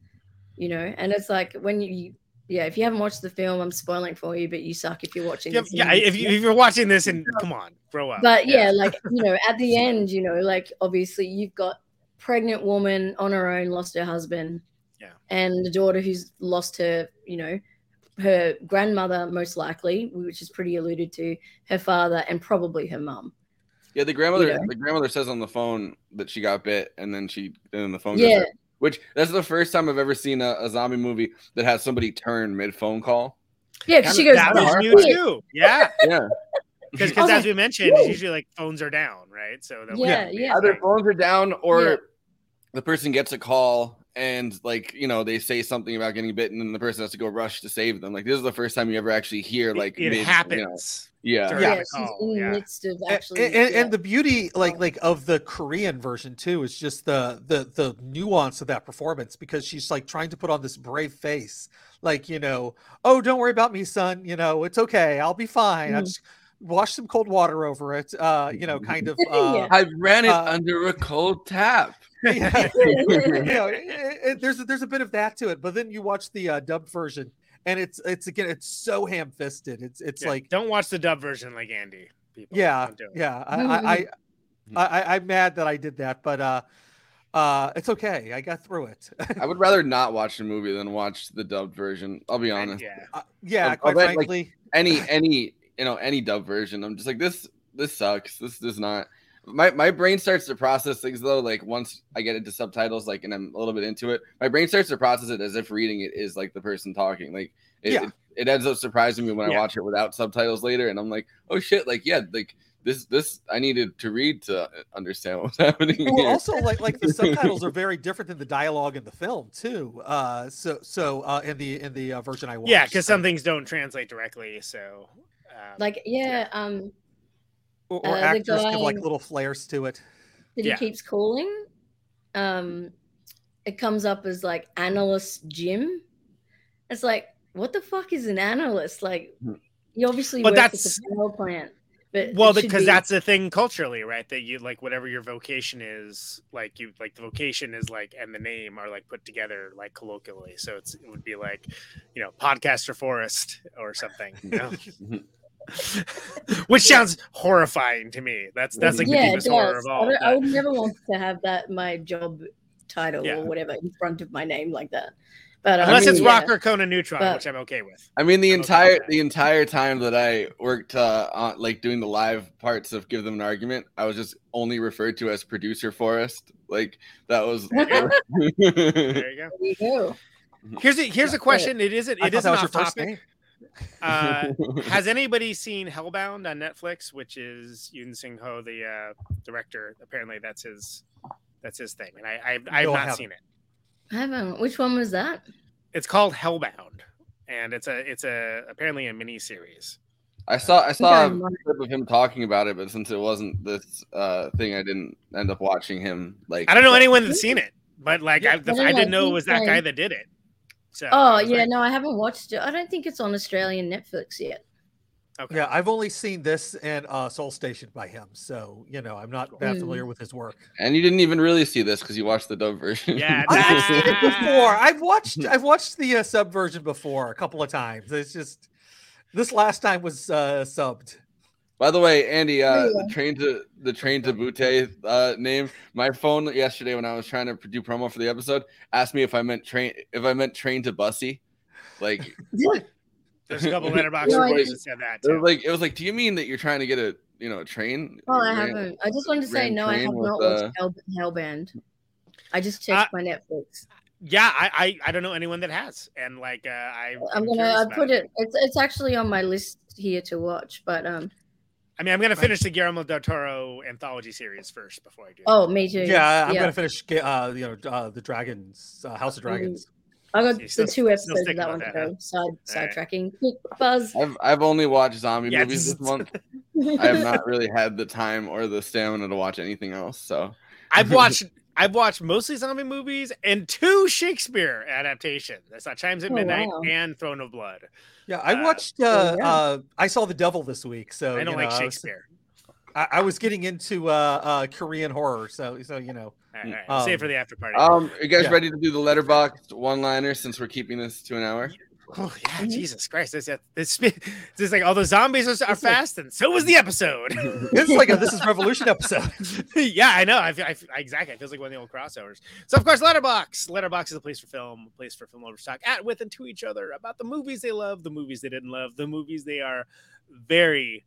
you know and it's like when you yeah if you haven't watched the film i'm spoiling for you but you suck if you're watching Yeah, this yeah. If, you, if you're watching this, and come on, grow up. but yeah, like you know, at the end, you know, like obviously you've got pregnant woman on her own, lost her husband, Yeah. and the daughter who's lost her, you know, her grandmother most likely, which is pretty alluded to, her father, and probably her mum. Yeah, the grandmother. You know? The grandmother says on the phone that she got bit, and then she and then the phone. Yeah. Goes out. Which that's the first time I've ever seen a, a zombie movie that has somebody turn mid phone call. Yeah, 'cause she goes, that was "Oh, new too. Yeah, Yeah. because I as like, we mentioned, "Whoa." it's usually like phones are down, right? So they'll- Yeah, yeah. Either phones are down or Yeah. the person gets a call and like you know they say something about getting bitten and the person has to go rush to save them. Like this is the first time you ever actually hear like it mid- you know- happens. yeah. Yeah, the she's call, in yeah. midst of actually. and, and, yeah. and the beauty like like of the korean version too is just the the the nuance of that performance because she's like trying to put on this brave face like you know oh don't worry about me son you know it's okay i'll be fine i Mhm. just wash some cold water over it uh you know kind of uh Yeah. I ran it Uh, under a cold tap. yeah, you know, it- it- there's a, there's a bit of that to it, but then you watch the uh, dubbed version, and it's it's again it's so ham fisted. It's it's Yeah, like don't watch the dub version like Andy. People, yeah Don't do it. yeah. I, I, I, I I I'm mad that I did that, but uh, uh, it's okay. I got through it. I would rather not watch the movie than watch the dubbed version. I'll be honest. Yeah, Uh, yeah, I'll- quite I'll bet, like, frankly, any any you know any dub version i'm just like this this sucks this does not my my brain starts to process things though like once i get into subtitles like and i'm a little bit into it my brain starts to process it as if reading it is like the person talking like it, Yeah. it, it ends up surprising me when i Yeah. watch it without subtitles later and i'm like oh shit like yeah like this this i needed to read to understand what was happening well, here. also like like the subtitles are very different than the dialogue in the film too. Uh, so so uh, in the in the uh, version I watched, yeah, because some things don't translate directly. So, um, like yeah, um, or, or uh, the actors give like little flares to it. that Yeah. he keeps calling, um, it comes up as like analyst Jim. It's like, what the fuck is an analyst? Like, you obviously But work at that's- the power plant. But well, because be- that's the thing culturally, right? That you like whatever your vocation is, like you like the vocation is like and the name are like put together like colloquially. So it's it would be like, you know, podcaster Forrest or something. You know? Which sounds horrifying to me. That's that's like yeah, the deepest horror of I, all. don't- I would never want to have that my job title Yeah. or whatever in front of my name like that. But Unless it's yeah. Rocker Conan Neutron, But- which I'm okay with. I mean, the I'm entire with that. the entire time that I worked uh, on like doing the live parts of Give Them an Argument, I was just only referred to as producer Forrest. Like that was. There you go. There you go. Here's a here's a question. It isn't I it thought isn't that off your first topic. Name. Uh, has anybody seen Hellbound on Netflix, which is Yeon Sang Ho, the uh, director? Apparently, that's his that's his thing, and I I've, I've No, I not haven't. seen it. I haven't. Which one was that? It's called Hellbound, and it's a it's a apparently a mini series. I saw I saw a clip of him talking about it, but since it wasn't this uh, thing, I didn't end up watching him. Like I don't know anyone that's seen it, but like I, the, I I didn't know it was that guy that did it. So Oh yeah, like, no, I haven't watched it. I don't think it's on Australian Netflix yet. okay. Yeah, I've only seen this and uh, Seoul Station by him, so you know I'm not that Mm. familiar with his work. And you didn't even really see this because you watched the dub version. Yeah, I- I've seen it before. I've watched I've watched the uh, sub version before a couple of times. It's just this last time was uh, subbed. By the way, Andy, uh, the train to the train to Butte uh, name. My phone yesterday when I was trying to do promo for the episode asked me if I meant train if I meant train to Bussy. Like There's a couple Letterboxd No, I reviews didn't- that said that it was too. like it was like, do you mean that you're trying to get a you know a train? Oh, I haven't. I just wanted to say no, I train have with, not watched uh, Hell, Hellband. I just Uh, checked my Netflix. Yeah, I, I I don't know anyone that has, and like uh, I I'm gonna I about put it. It's it's actually on my list here to watch. But um, I mean, I'm gonna finish the Guillermo del Toro anthology series first before I do. oh, me too. Yeah, I'm gonna finish. Uh, you know, uh, the Dragons, uh, House of. Dragons. I got So you're still- the two episodes of that with one to that, go. Side Alright. sidetracking. Quick buzz. I've I've only watched zombie Yeah, movies this month. I have not really had the time or the stamina to watch anything else. So I've watched I've watched mostly zombie movies and two Shakespeare adaptations. That's not Chimes at Oh, Midnight wow. and Throne of Blood. Yeah, I Uh, watched. there Uh, you go. uh, I saw The Devil this week, so I don't you like know, I was- Shakespeare. I, I was getting into uh, uh, Korean horror, so so you know. All right, all right. I'll save it for Um, the after party. um, are you guys Yeah. ready to do the Letterboxd one liner since we're keeping this to an hour? Oh yeah, mm-hmm. Jesus Christ! This this this is like all the zombies are, are fast, and so was the episode. This is like a This Is Revolution episode. yeah, I know. I, feel- I, exactly. It feels like one of the old crossovers. So, of course, Letterboxd. Letterboxd is a place for film, a place for film lovers to talk at, with, and to each other about the movies they love, the movies they didn't love, the movies they are very,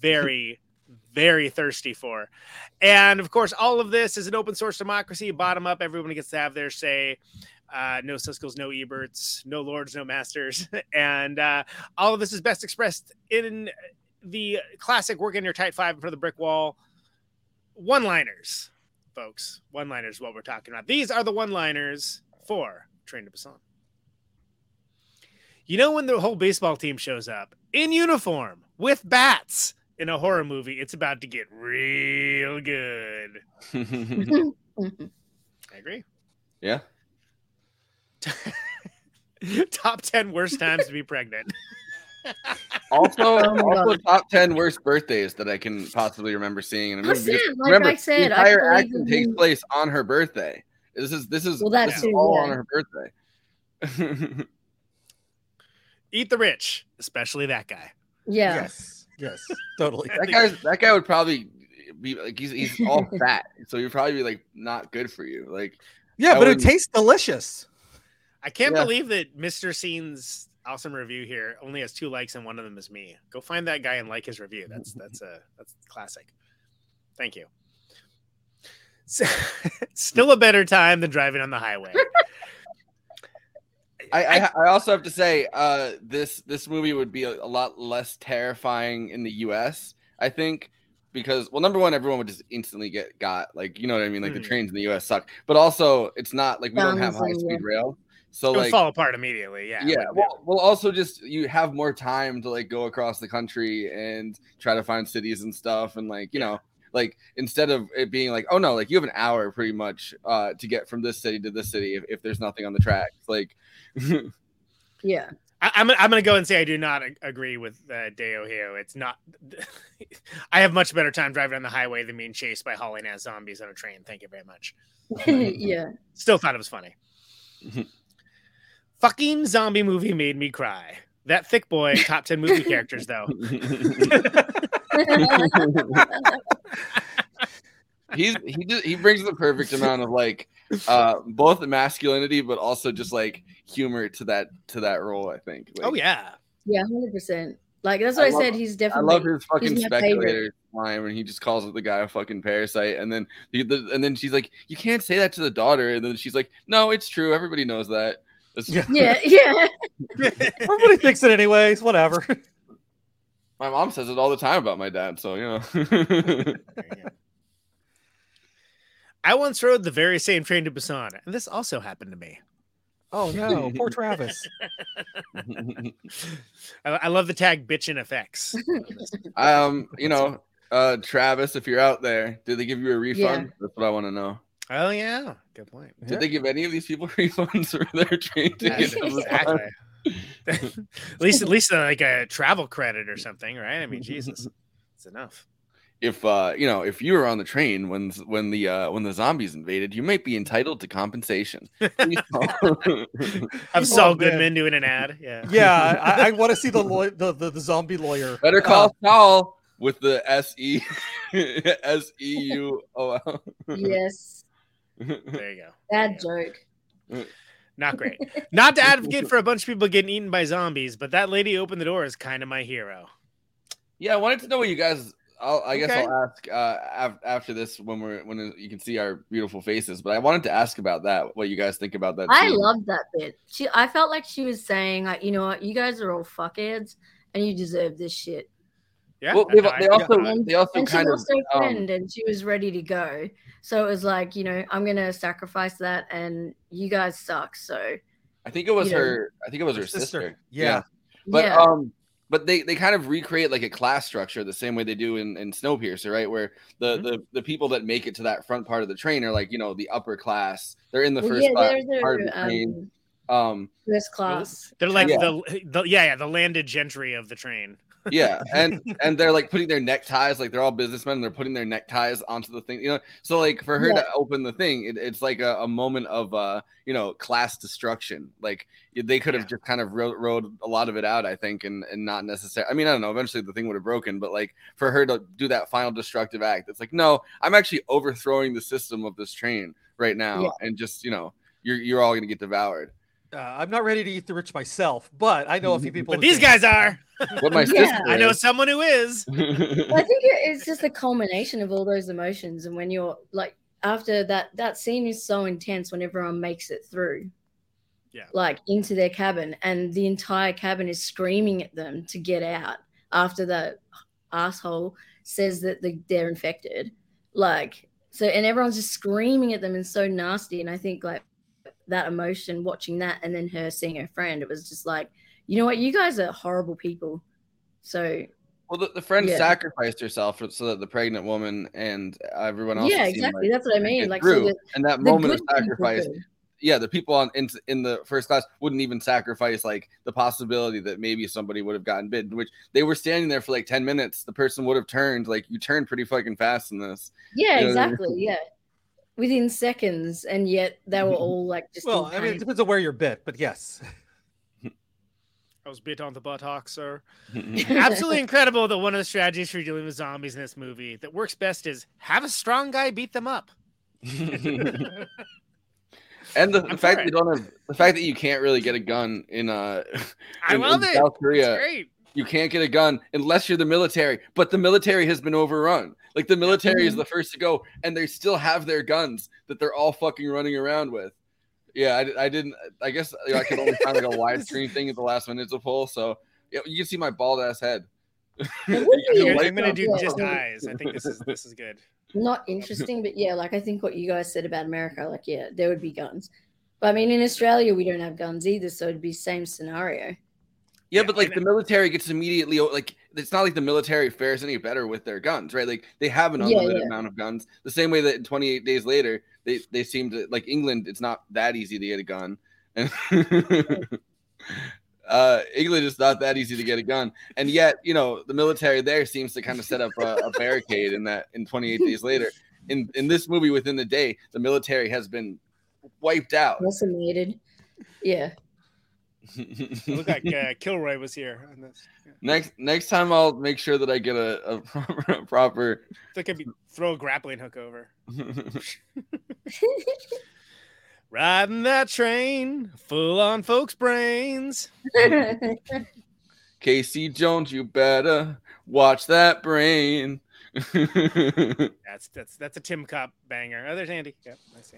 very, very thirsty for. And of course, all of this is an open source democracy, bottom up. Everyone gets to have their say. Uh, no Siskel's, no Eberts, no Lords, no Masters, and uh, all of this is best expressed in the classic "Work in your tight five in front of the brick wall." One-liners, folks. One-liners, what we're talking about. These are the one-liners for Train to Busan. You know when the whole baseball team shows up in uniform with bats in a horror movie, it's about to get real good. I agree. Yeah. Top 10 worst times to be pregnant. Also, Oh also top ten worst birthdays that I can possibly remember seeing in a I movie. because like remember, I said, the I entire believe action takes place on her birthday. This is this is Well, that this is all yeah. on her birthday. Eat the rich, especially that guy. Yeah. Yes. Yes. Totally. that guy's that guy would probably be like he's he's all fat, so he'd probably be like not good for you. Like Yeah, I but it wouldn't- tastes delicious. I can't Yeah. believe that Mr. Scene's awesome review here only has two likes and one of them is me. Go find that guy and like his review. That's that's a that's classic. Thank you. S- Still a better time than driving on the highway. I, I I also have to say, uh, this this movie would be a, a lot less terrifying in the U.S. I think because well, number one, everyone would just instantly get got like you know what I mean. Like the Mhm. trains in the U.S. suck, but also it's not like we don't have high speed rail, so it would like fall apart immediately. Yeah. yeah, Like, well, well, also just you have more time to like go across the country and try to find cities and stuff, and like you know, like instead of it being like, oh no, like you have an hour pretty much uh to get from this city to this city if, if there's nothing on the track. like. Yeah. I, I'm I'm gonna go and say I do not ag- agree with uh, Deo Hio. It's not. I have much better time driving on the highway than being chased by hauling ass zombies on a train. Thank you very much. yeah. Still thought it was funny. Fucking zombie movie made me cry. That thick boy, top 10 movie characters, though. he's he just, he brings the perfect amount of like uh both masculinity but also just like humor to that to that role i think like, oh yeah Yeah, hundred percent. Like that's what I, love- said. He's definitely. i love his fucking he's my favorite. speculator line when he just calls the guy a fucking parasite and then he, the, and then she's like you can't say that to the daughter and then she's like no it's true everybody knows that That's- Yeah, yeah. Everybody thinks it anyways. Whatever. my mom says it all the time about my dad so you know I once rode the very same train to Busan, and this also happened to me. Oh no, poor Travis. I, I love the tag bitchin' effects. um you know uh travis if you're out there did they give you a refund that's what i want to know Oh yeah, good point. Did they give any of these people refunds for their train tickets? exactly. at least, at least uh, like a travel credit or something, right? I mean, Jesus, it's enough. If uh, you know, if you were on the train when when the uh, when the zombies invaded, you might be entitled to compensation. Please call- Have Saul Oh, man. Goodman doing an ad. Yeah, Yeah, I, I want to see the, law- the the the zombie lawyer. Better Uh, call Saul with the S E S E U O L. Yes. There you go. Bad joke. Not great. Not to advocate for a bunch of people getting eaten by zombies, but that lady opened the door is kind of my hero. Yeah, I wanted to know what you guys. I'll, I guess Okay. I'll ask uh, af- after this when we're when you can see our beautiful faces. But I wanted to ask about that. What you guys think about that? I scene. loved that bit. She, I felt like she was saying, like, you know what, you guys are all fuckheads, and you deserve this shit. Yeah. Well, they, they also And, they also and she kind of lost her um, and she was ready to go. So it was like, you know, I'm gonna sacrifice that, and you guys suck. So I think it was you know, her. I think it was her, Her sister. sister. Yeah. But Yeah. um, but they they kind of recreate like a class structure the same way they do in in Snowpiercer, right? Where the Mm-hmm. the the people that make it to that front part of the train are like you know the upper class. They're in the Well, first yeah, class they're the, part of the train. um, Um, first class. They're like Yeah. the, the yeah yeah the landed gentry of the train. Yeah, and and they're like putting their neckties, like they're all businessmen. And they're putting their neckties onto the thing, you know. So like for her Yeah. to open the thing, it, it's like a, a moment of uh, you know, class destruction. Like they could have just kind of wrote, wrote a lot of it out, I think, and and not necessarily. I mean, I don't know. Eventually, the thing would have broken, but like for her to do that final destructive act, it's like, no, I'm actually overthrowing the system of this train right now, Yeah. and just you know, you're you're all gonna get devoured. Uh, I'm not ready to eat the rich myself, but I know a few people. But these can. guys are. What my Yeah. sister, I know someone who is. I think it's just a culmination of all those emotions, and when you're like after that, that scene is so intense when everyone makes it through. Yeah. like into their cabin, and the entire cabin is screaming at them to get out after the asshole says that the, they're infected. Like, so, and everyone's just screaming at them and so nasty. And I think like that emotion watching that, and then her seeing her friend, it was just like, you know what, you guys are horrible people. So Well, the, the friend Yeah. sacrificed herself for, so that the pregnant woman and everyone else. Yeah, exactly. That's what I mean. Like, so the- and that moment of sacrifice. Yeah, the people on in, in the first class wouldn't even sacrifice like the possibility that maybe somebody would have gotten bitten. Which they were standing there for like ten minutes. The person would have turned. Like you turned pretty fucking fast in this. Yeah, You know what I mean? exactly. Yeah. Within seconds, and yet they were all like just. Well, I mean, it depends on where you're bit, but yes. I was bit on the buttocks, sir. Absolutely incredible that one of the strategies for dealing with zombies in this movie that works best is have a strong guy beat them up. And the, the I'm fact for that you don't have the fact that you can't really get a gun in uh I love in it. South It's Korea. Great. You can't get a gun unless you're the military, but the military has been overrun. Like the military is Mhm. the first to go, and they still have their guns that they're all fucking running around with. Yeah, I, I didn't. I guess you know, I could only find like a widescreen thing at the last minute to pull. So yeah, you can see my bald ass head. It would be You I'm gonna do just eyes. I think this is this is good. not interesting, but yeah, like I think what you guys said about America, like yeah, there would be guns. But I mean, in Australia, we don't have guns either, so it'd be same scenario. Yeah, but like the military gets immediately like it's not like the military fares any better with their guns, right? Like they have an unlimited yeah. amount of guns. The same way that in 28 days later, they they seem to like England. It's not that easy to get a gun, and uh, England is not that easy to get a gun. And yet, you know, the military there seems to kind of set up a, a barricade in that in 28 days later. In in this movie, within the day, the military has been wiped out. Decimated. Yeah. It looked like uh, Kilroy was here. on this. Next next time, I'll make sure that I get a, a proper, a proper They could be throw a grappling hook over. Riding that train, full on folks' brains. Casey Jones, you better watch that brain. That's that's that's a Tim Cop banger. Oh, there's Andy. Yep, I see.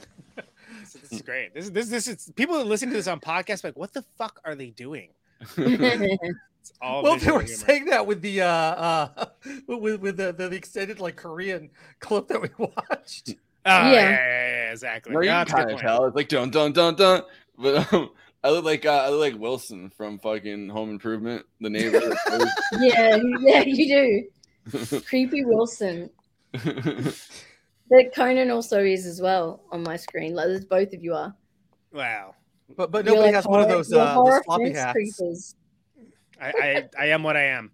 So this is great. This is this this is people that listen to this on podcast like, what the fuck are they doing? Well, they were humor. saying that with the uh, uh with with the, the, the extended like Korean clip that we watched. Oh, yeah. Yeah. yeah, yeah, yeah, exactly. no, you Yeah, can that's a kind of tell. It's like dun dun dun dun. But um, I look like uh, I look like Wilson from fucking Home Improvement, the neighbor. yeah, yeah, you do. Creepy Wilson. But Conan also is as well on my screen. Like there's both of you are. Wow. But but You're nobody like has one of those you're uh, those floppy hats. creepers. I, I I am what I am.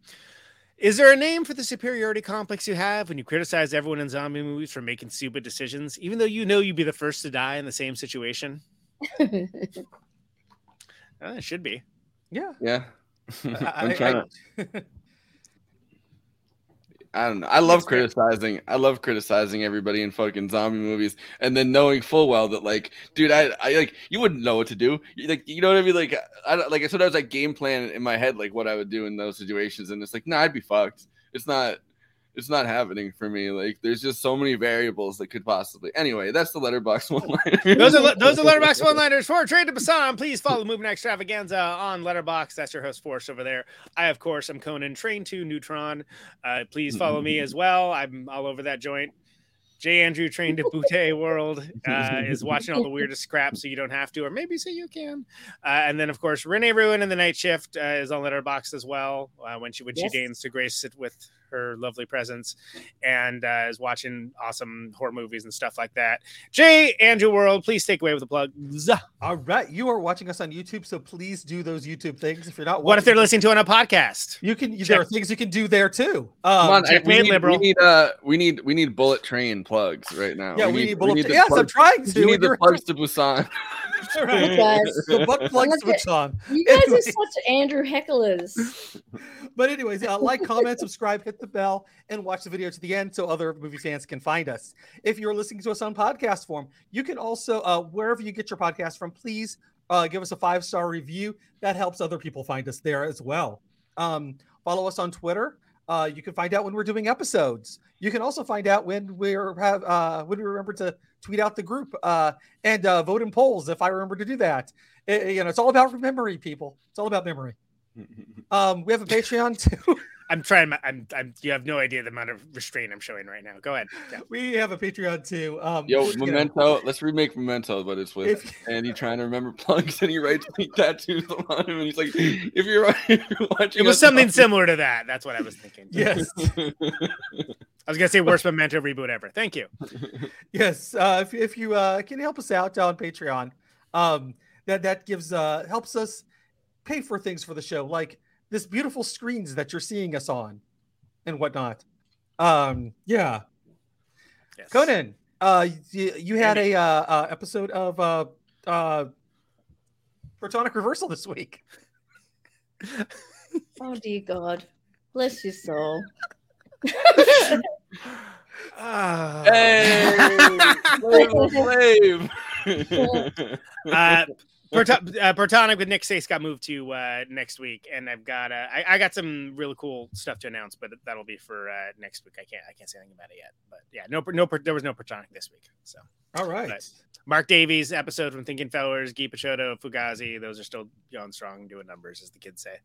Is there a name for the superiority complex you have when you criticize everyone in zombie movies for making stupid decisions, even though you know you'd be the first to die in the same situation? Uh, it should be. Yeah. yeah. I- I'm I- trying to. I don't know. I love criticizing. I love criticizing everybody in fucking zombie movies, and then knowing full well that, like, dude, I, I like you wouldn't know what to do. Like, you know what I mean? Like, I don't- like sometimes I game plan in my head like what I would do in those situations, and it's like, nah, I'd be fucked. It's not. It's not happening for me. Like, there's just so many variables that could possibly. Anyway, that's the Letterboxd one liner. Those are those are Letterboxd one liners for Trade to Basan. Please follow Movie Extravaganza on Letterboxd. That's your host Forrest over there. I of course am Conan Train to Neutron. Uh, please follow me as well. I'm all over that joint. J. Andrew Train to Butte World uh, is watching all the weirdest scraps, so you don't have to, or maybe so you can. Uh, and then, of course, Renee Ruin in the Night Shift uh, is on Letterboxd as well. Uh, when she when Yes. she deigns to grace it with her lovely presence, and uh, is watching awesome horror movies and stuff like that. J. Andrew World, please take away with the plugs. All right, you are watching us on YouTube, so please do those YouTube things. If you're not, What if they're listening to on a podcast? You can. There are things you can do there too. Come Um, on, I- check we need, liberal. we need uh we need we need bullet train plugs right now. Yeah, we need bullet- the yes, I'm trying to, We need the plugs to Busan. You guys, the butt plug Look switch on. you guys are such Andrew hecklers. But anyways, uh, like, comment, subscribe, hit the bell, and watch the video to the end so other movie fans can find us. If you're listening to us on podcast form, you can also uh, wherever you get your podcast from, please uh, give us a five star review. That helps other people find us there as well. Um, follow us on Twitter. Uh, you can find out when we're doing episodes. You can also find out when we're have uh, when we remember to tweet out the group uh, and uh, vote in polls if I remember to do that. It- you know, it's all about memory, people. It's all about memory. Um, we have a Patreon too. I'm trying. My, I'm. I'm. You have no idea the amount of restraint I'm showing right now. Go ahead. Yeah. We have a Patreon too. Um, Yo, you know, Memento. Let's remake Memento, but it's with If- Andy trying to remember plugs, and he writes like tattoos on him, and he's like, "If you're, if you're watching, It was something on- similar to that. That's what I was thinking. Yes. I was gonna say worst memento reboot ever. Thank you. yes uh, if, if you uh, can help us out on patreon um, that that gives uh, helps us pay for things for the show like this beautiful screens that you're seeing us on and whatnot. Um, yeah. Conan uh, you, you had a uh, uh, episode of uh, uh, protonic reversal this week. Oh dear God, bless your soul. Hey, Slave Slave. uh, Proto- uh, Protonic with Nick Sace got moved to uh, next week, and I've got uh, I, I got some really cool stuff to announce, but that'll be for uh, next week. I can't I can't say anything about it yet, but yeah, no no there was no Protonic this week. So all right, But Mark Davies episode from Thinking Fellers, Guy Picciotto, Fugazi, those are still going strong, doing numbers, as the kids say.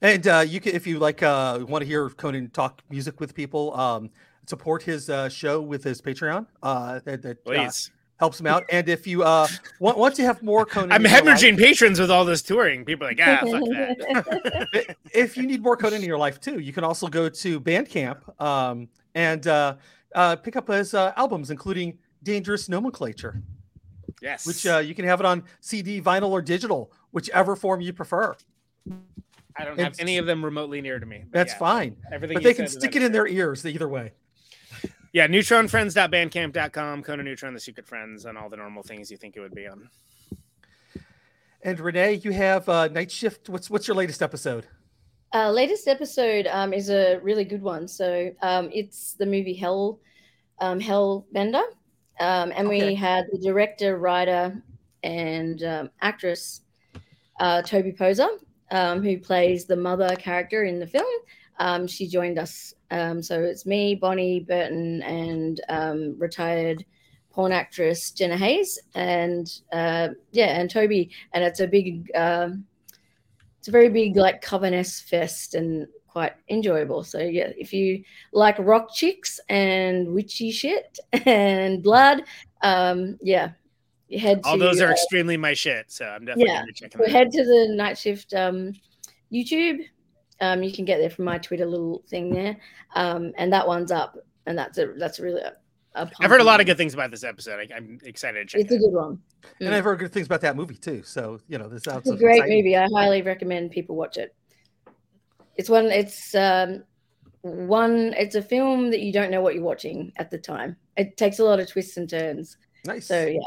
And uh, you can, if you like, uh, want to hear Conan talk music with people, um, support his uh, show with his Patreon. Uh, that that uh, Please. Helps him out. And if you uh, want, want to have more Conan, I'm in your life- hemorrhaging patrons with all this touring. People are like, ah, fuck that. if you need more Conan in your life too, you can also go to Bandcamp um, and uh, uh, pick up his uh, albums, including Dangerous Nomenclature, yes, which uh, you can have it on CD, vinyl, or digital, whichever form you prefer. I don't have any of them remotely near to me. That's yeah, fine. Everything but they can stick it in their ears either way. Yeah, neutronfriends.bandcamp.com, Conan Neutron, the Secret Friends, and all the normal things you think it would be on. And Renee, you have uh, Night Shift. What's what's your latest episode? Uh, latest episode um, is a really good one. So um, it's the movie Hell, um, Hellbender, um, and Okay. we had the director, writer, and um, actress uh, Toby Poser, um, who plays the mother character in the film. Um, she joined us. Um, so it's me, Bonnie Burton, and um, retired porn actress Jenna Haze, and uh, yeah, and Toby. And it's a big. Um, it's a very big like covenant fest and quite enjoyable. So yeah, if you like rock chicks and witchy shit and blood, um, yeah, you head to All those are uh, extremely my shit, so I'm definitely yeah. checking So head to the night shift um, YouTube. Um, you can get there from my Twitter little thing there, um, and that one's up, and that's a that's really a, a I've heard a lot of good things about this episode. I, I'm excited to check It's a good one. And I've heard good things about that movie too. So you know, this sounds It's a great movie. I highly recommend people watch it. It's one. It's um, one. It's a film that you don't know what you're watching at the time. It takes a lot of twists and turns. Nice. So yeah.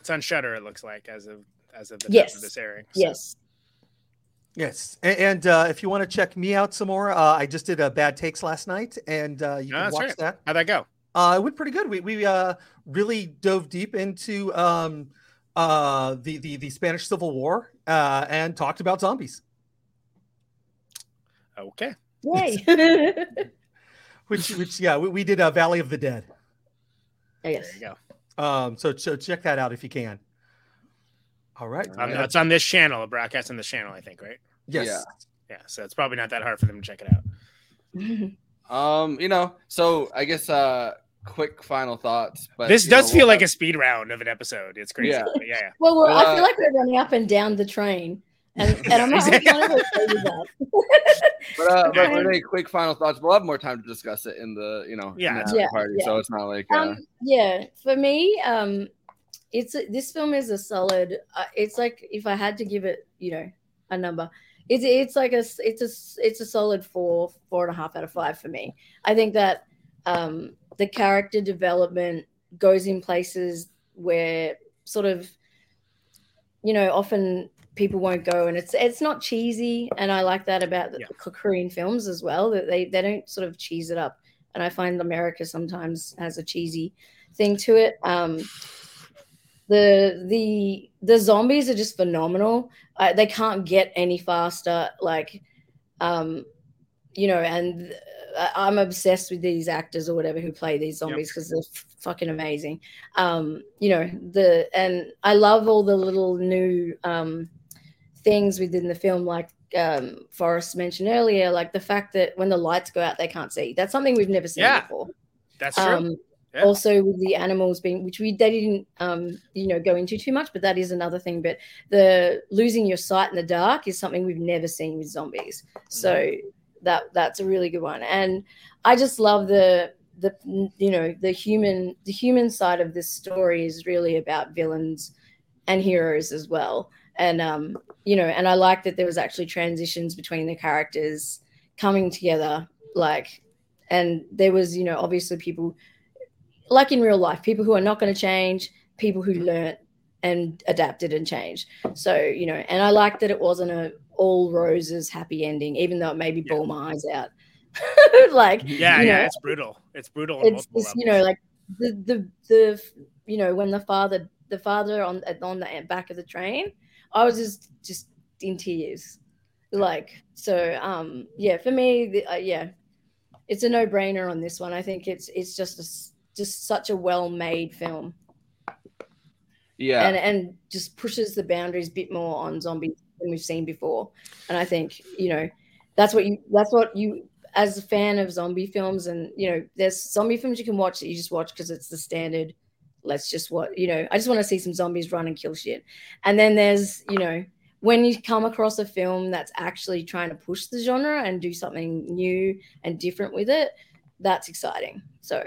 It's on Shudder. It looks like as of as of the time of this airing. so. Yes. Yes, and, and uh, if you want to check me out some more, uh, I just did a bad takes last night, and uh, you Oh, can watch right. that. How'd that go? Uh, it went pretty good. We we uh, really dove deep into um, uh, the the the Spanish Civil War uh, and talked about zombies, Okay. Yay. which which yeah, we, we did uh, Valley of the Dead. yes. There you go. Um, so so check that out if you can. All right. Um, it's on this channel, a broadcast on this channel, I think, right? Yes. Yeah. Yeah. So it's probably not that hard for them to check it out. Um, you know, so I guess uh quick final thoughts. But this does know, feel we'll like a speed round of an episode. It's crazy. Yeah. but Yeah. yeah. Well, well I Uh, feel like we're running up and down the train, and, and I'm not kind of okay with that. But, uh, but Okay. Renee, quick final thoughts. We'll have more time to discuss it in the you know in Yeah. the Yeah, party. yeah. So it's not like uh, um, yeah for me um it's a, this film is a solid uh, it's like if i had to give it you know a number it's it's like a it's a it's a solid four four and a half out of five for me. I think that um the character development goes in places where sort of you know often people won't go and it's it's not cheesy and i like that about the korean films as well that they they don't sort of cheese it up and i find america sometimes has a cheesy thing to it. Um the the the zombies are just phenomenal uh, they can't get any faster like um you know, and I'm obsessed with these actors or whatever who play these zombies because they're f- fucking amazing. Um, you know, the and I love all the little new um, things within the film, like um, Forrest mentioned earlier, like the fact that when the lights go out, they can't see. That's something we've never seen Yeah. before. That's true. Um, Yeah. Also, with the animals being, which we they didn't, um, you know, go into too much, but that is another thing. But the losing your sight in the dark is something we've never seen with zombies. So that that's a really good one. And I just love the the you know the human the human side of this story is really about villains and heroes as well. And um, you know, and I like that there was actually transitions between the characters coming together, like, and there was you know obviously people like in real life, people who are not going to change, people who learnt and adapted and changed. So, you know, and I like that it wasn't a all roses happy ending, even though it maybe ball my eyes out. like, Yeah, you yeah, it's brutal. It's brutal. on it's just, you know, like the, the, the, you know, when the father, the father on, on the back of the train, I was just, just in tears. Like, so, um, yeah, for me, the, uh, yeah, it's a no brainer on this one. I think it's, it's just a just such a well made film Yeah. and and just pushes the boundaries a bit more on zombies than we've seen before. And I think you know that's what you that's what you as a fan of zombie films and you know there's zombie films you can watch that you just watch because it's the standard. Let's just what you know. I just want to see some zombies run and kill shit. And then there's you know when you come across a film that's actually trying to push the genre and do something new and different with it, that's exciting. So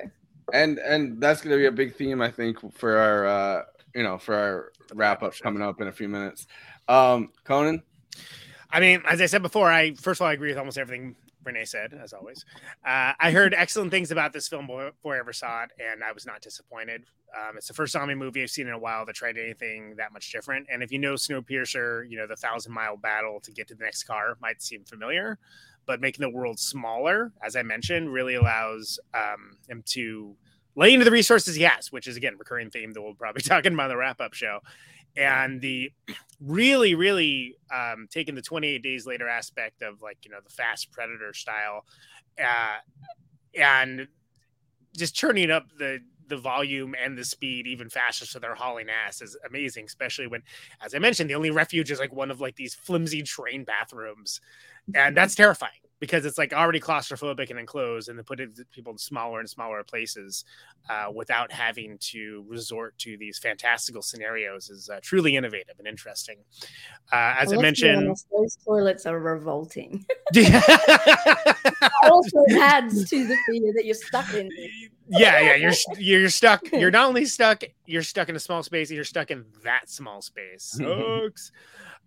and and that's going to be a big theme i think for our uh you know for our wrap up coming up in a few minutes um conan I mean, as I said before, I first of all I agree with almost everything Renee said, as always. Uh, I heard excellent things about this film before I ever saw it, and I was not disappointed. Um, it's the first zombie movie I've seen in a while that tried anything that much different. And if you know Snowpiercer, you know the thousand mile battle to get to the next car might seem familiar, but making the world smaller, as I mentioned, really allows um, him to lay into the resources he has, which is again recurring theme that we'll probably talking about in the wrap up show. And the really, really um, taking the 28 days later aspect of like, you know, the fast predator style uh, and just turning up the the volume and the speed even faster so they're hauling ass is amazing especially when as i mentioned the only refuge is like one of like these flimsy train bathrooms and that's terrifying because it's like already claustrophobic and enclosed and then put people in smaller and smaller places uh, without having to resort to these fantastical scenarios is uh, truly innovative and interesting uh, as Well, i mentioned honest, those toilets are revolting. also adds to the fear that you're stuck in. yeah yeah you're you're stuck you're not only stuck you're stuck in a small space you're stuck in that small space sucks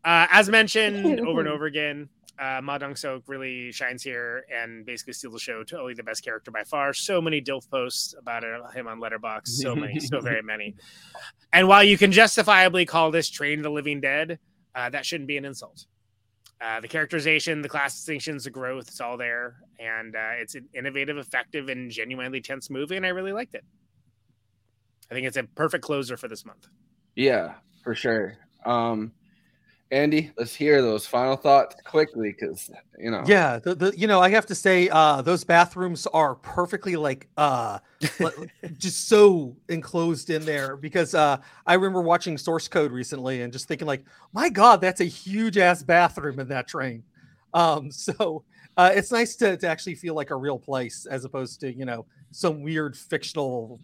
uh, as mentioned over and over again uh, Ma Dong Seok really shines here and basically steals the show. Totally the best character by far. So many DILF posts about him on Letterboxd. So many, so very many. And while you can justifiably call this Train the Living Dead, uh, that shouldn't be an insult. Uh, the characterization, the class distinctions, the growth, it's all there. And uh, it's an innovative, effective, and genuinely tense movie. And I really liked it. I think it's a perfect closer for this month. Yeah, for sure. Um, Andy, let's hear those final thoughts quickly because you know. Yeah, the, the you know I have to say uh those bathrooms are perfectly like uh just so enclosed in there because uh I remember watching Source Code recently and just thinking like my god that's a huge ass bathroom in that train. Um so uh it's nice to to actually feel like a real place as opposed to you know some weird fictional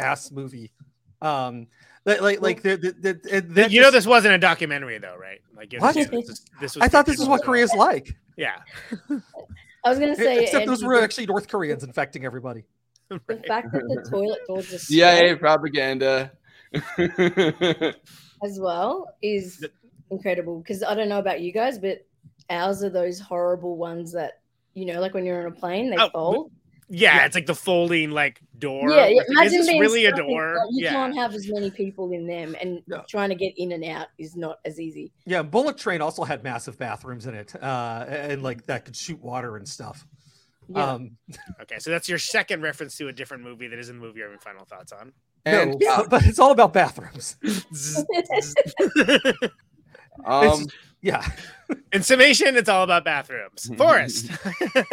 ass movie. Um like like, like the, the, the, the, you know, this wasn't a documentary, though, right? Like, What? understand This, this was I thought this is what as well. Korea's like. Yeah. I was gonna say, Except those were actually North Koreans infecting everybody. the fact that the toilet doors are CIA square propaganda. as well is incredible. Because I don't know about you guys, but ours are those horrible ones that you know, like when you're on a plane, they Oh, fold. Yeah, it's like the folding like door. Yeah, yeah. Like, Imagine is this being really a door? You yeah. can't have as many people in them, and trying to get in and out is not as easy. Yeah, Bullet Train also had massive bathrooms in it, uh, and like that could shoot water and stuff. Yeah. Um, Okay, so that's your second reference to a different movie that is in the movie you're having final thoughts on. And no, but it's all about bathrooms. um, It's- Yeah. In summation, it's all about bathrooms. Forrest.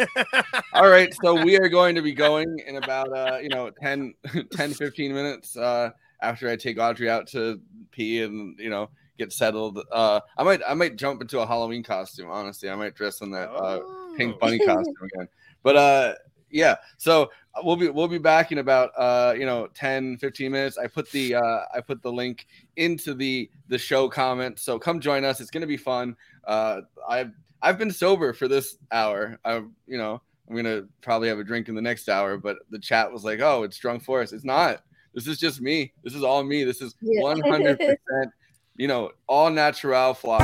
All right, so we are going to be going in about uh, you know 10, 10 15 minutes uh, after I take Audrey out to pee and you know get settled. Uh, I might I might jump into a Halloween costume. Honestly, I might dress in that uh, pink bunny costume again. But uh, yeah, so we'll be we'll be back in about uh, you know 10 15 minutes. I put the uh, I put the link into the the show comment. So come join us. It's gonna be fun. Uh, I've I've been sober for this hour. I you know I'm gonna probably have a drink in the next hour, but the chat was like, "Oh, it's drunk Forrest." It's not. This is just me. This is all me. This is Yeah. 100 percent. You know, all natural flock.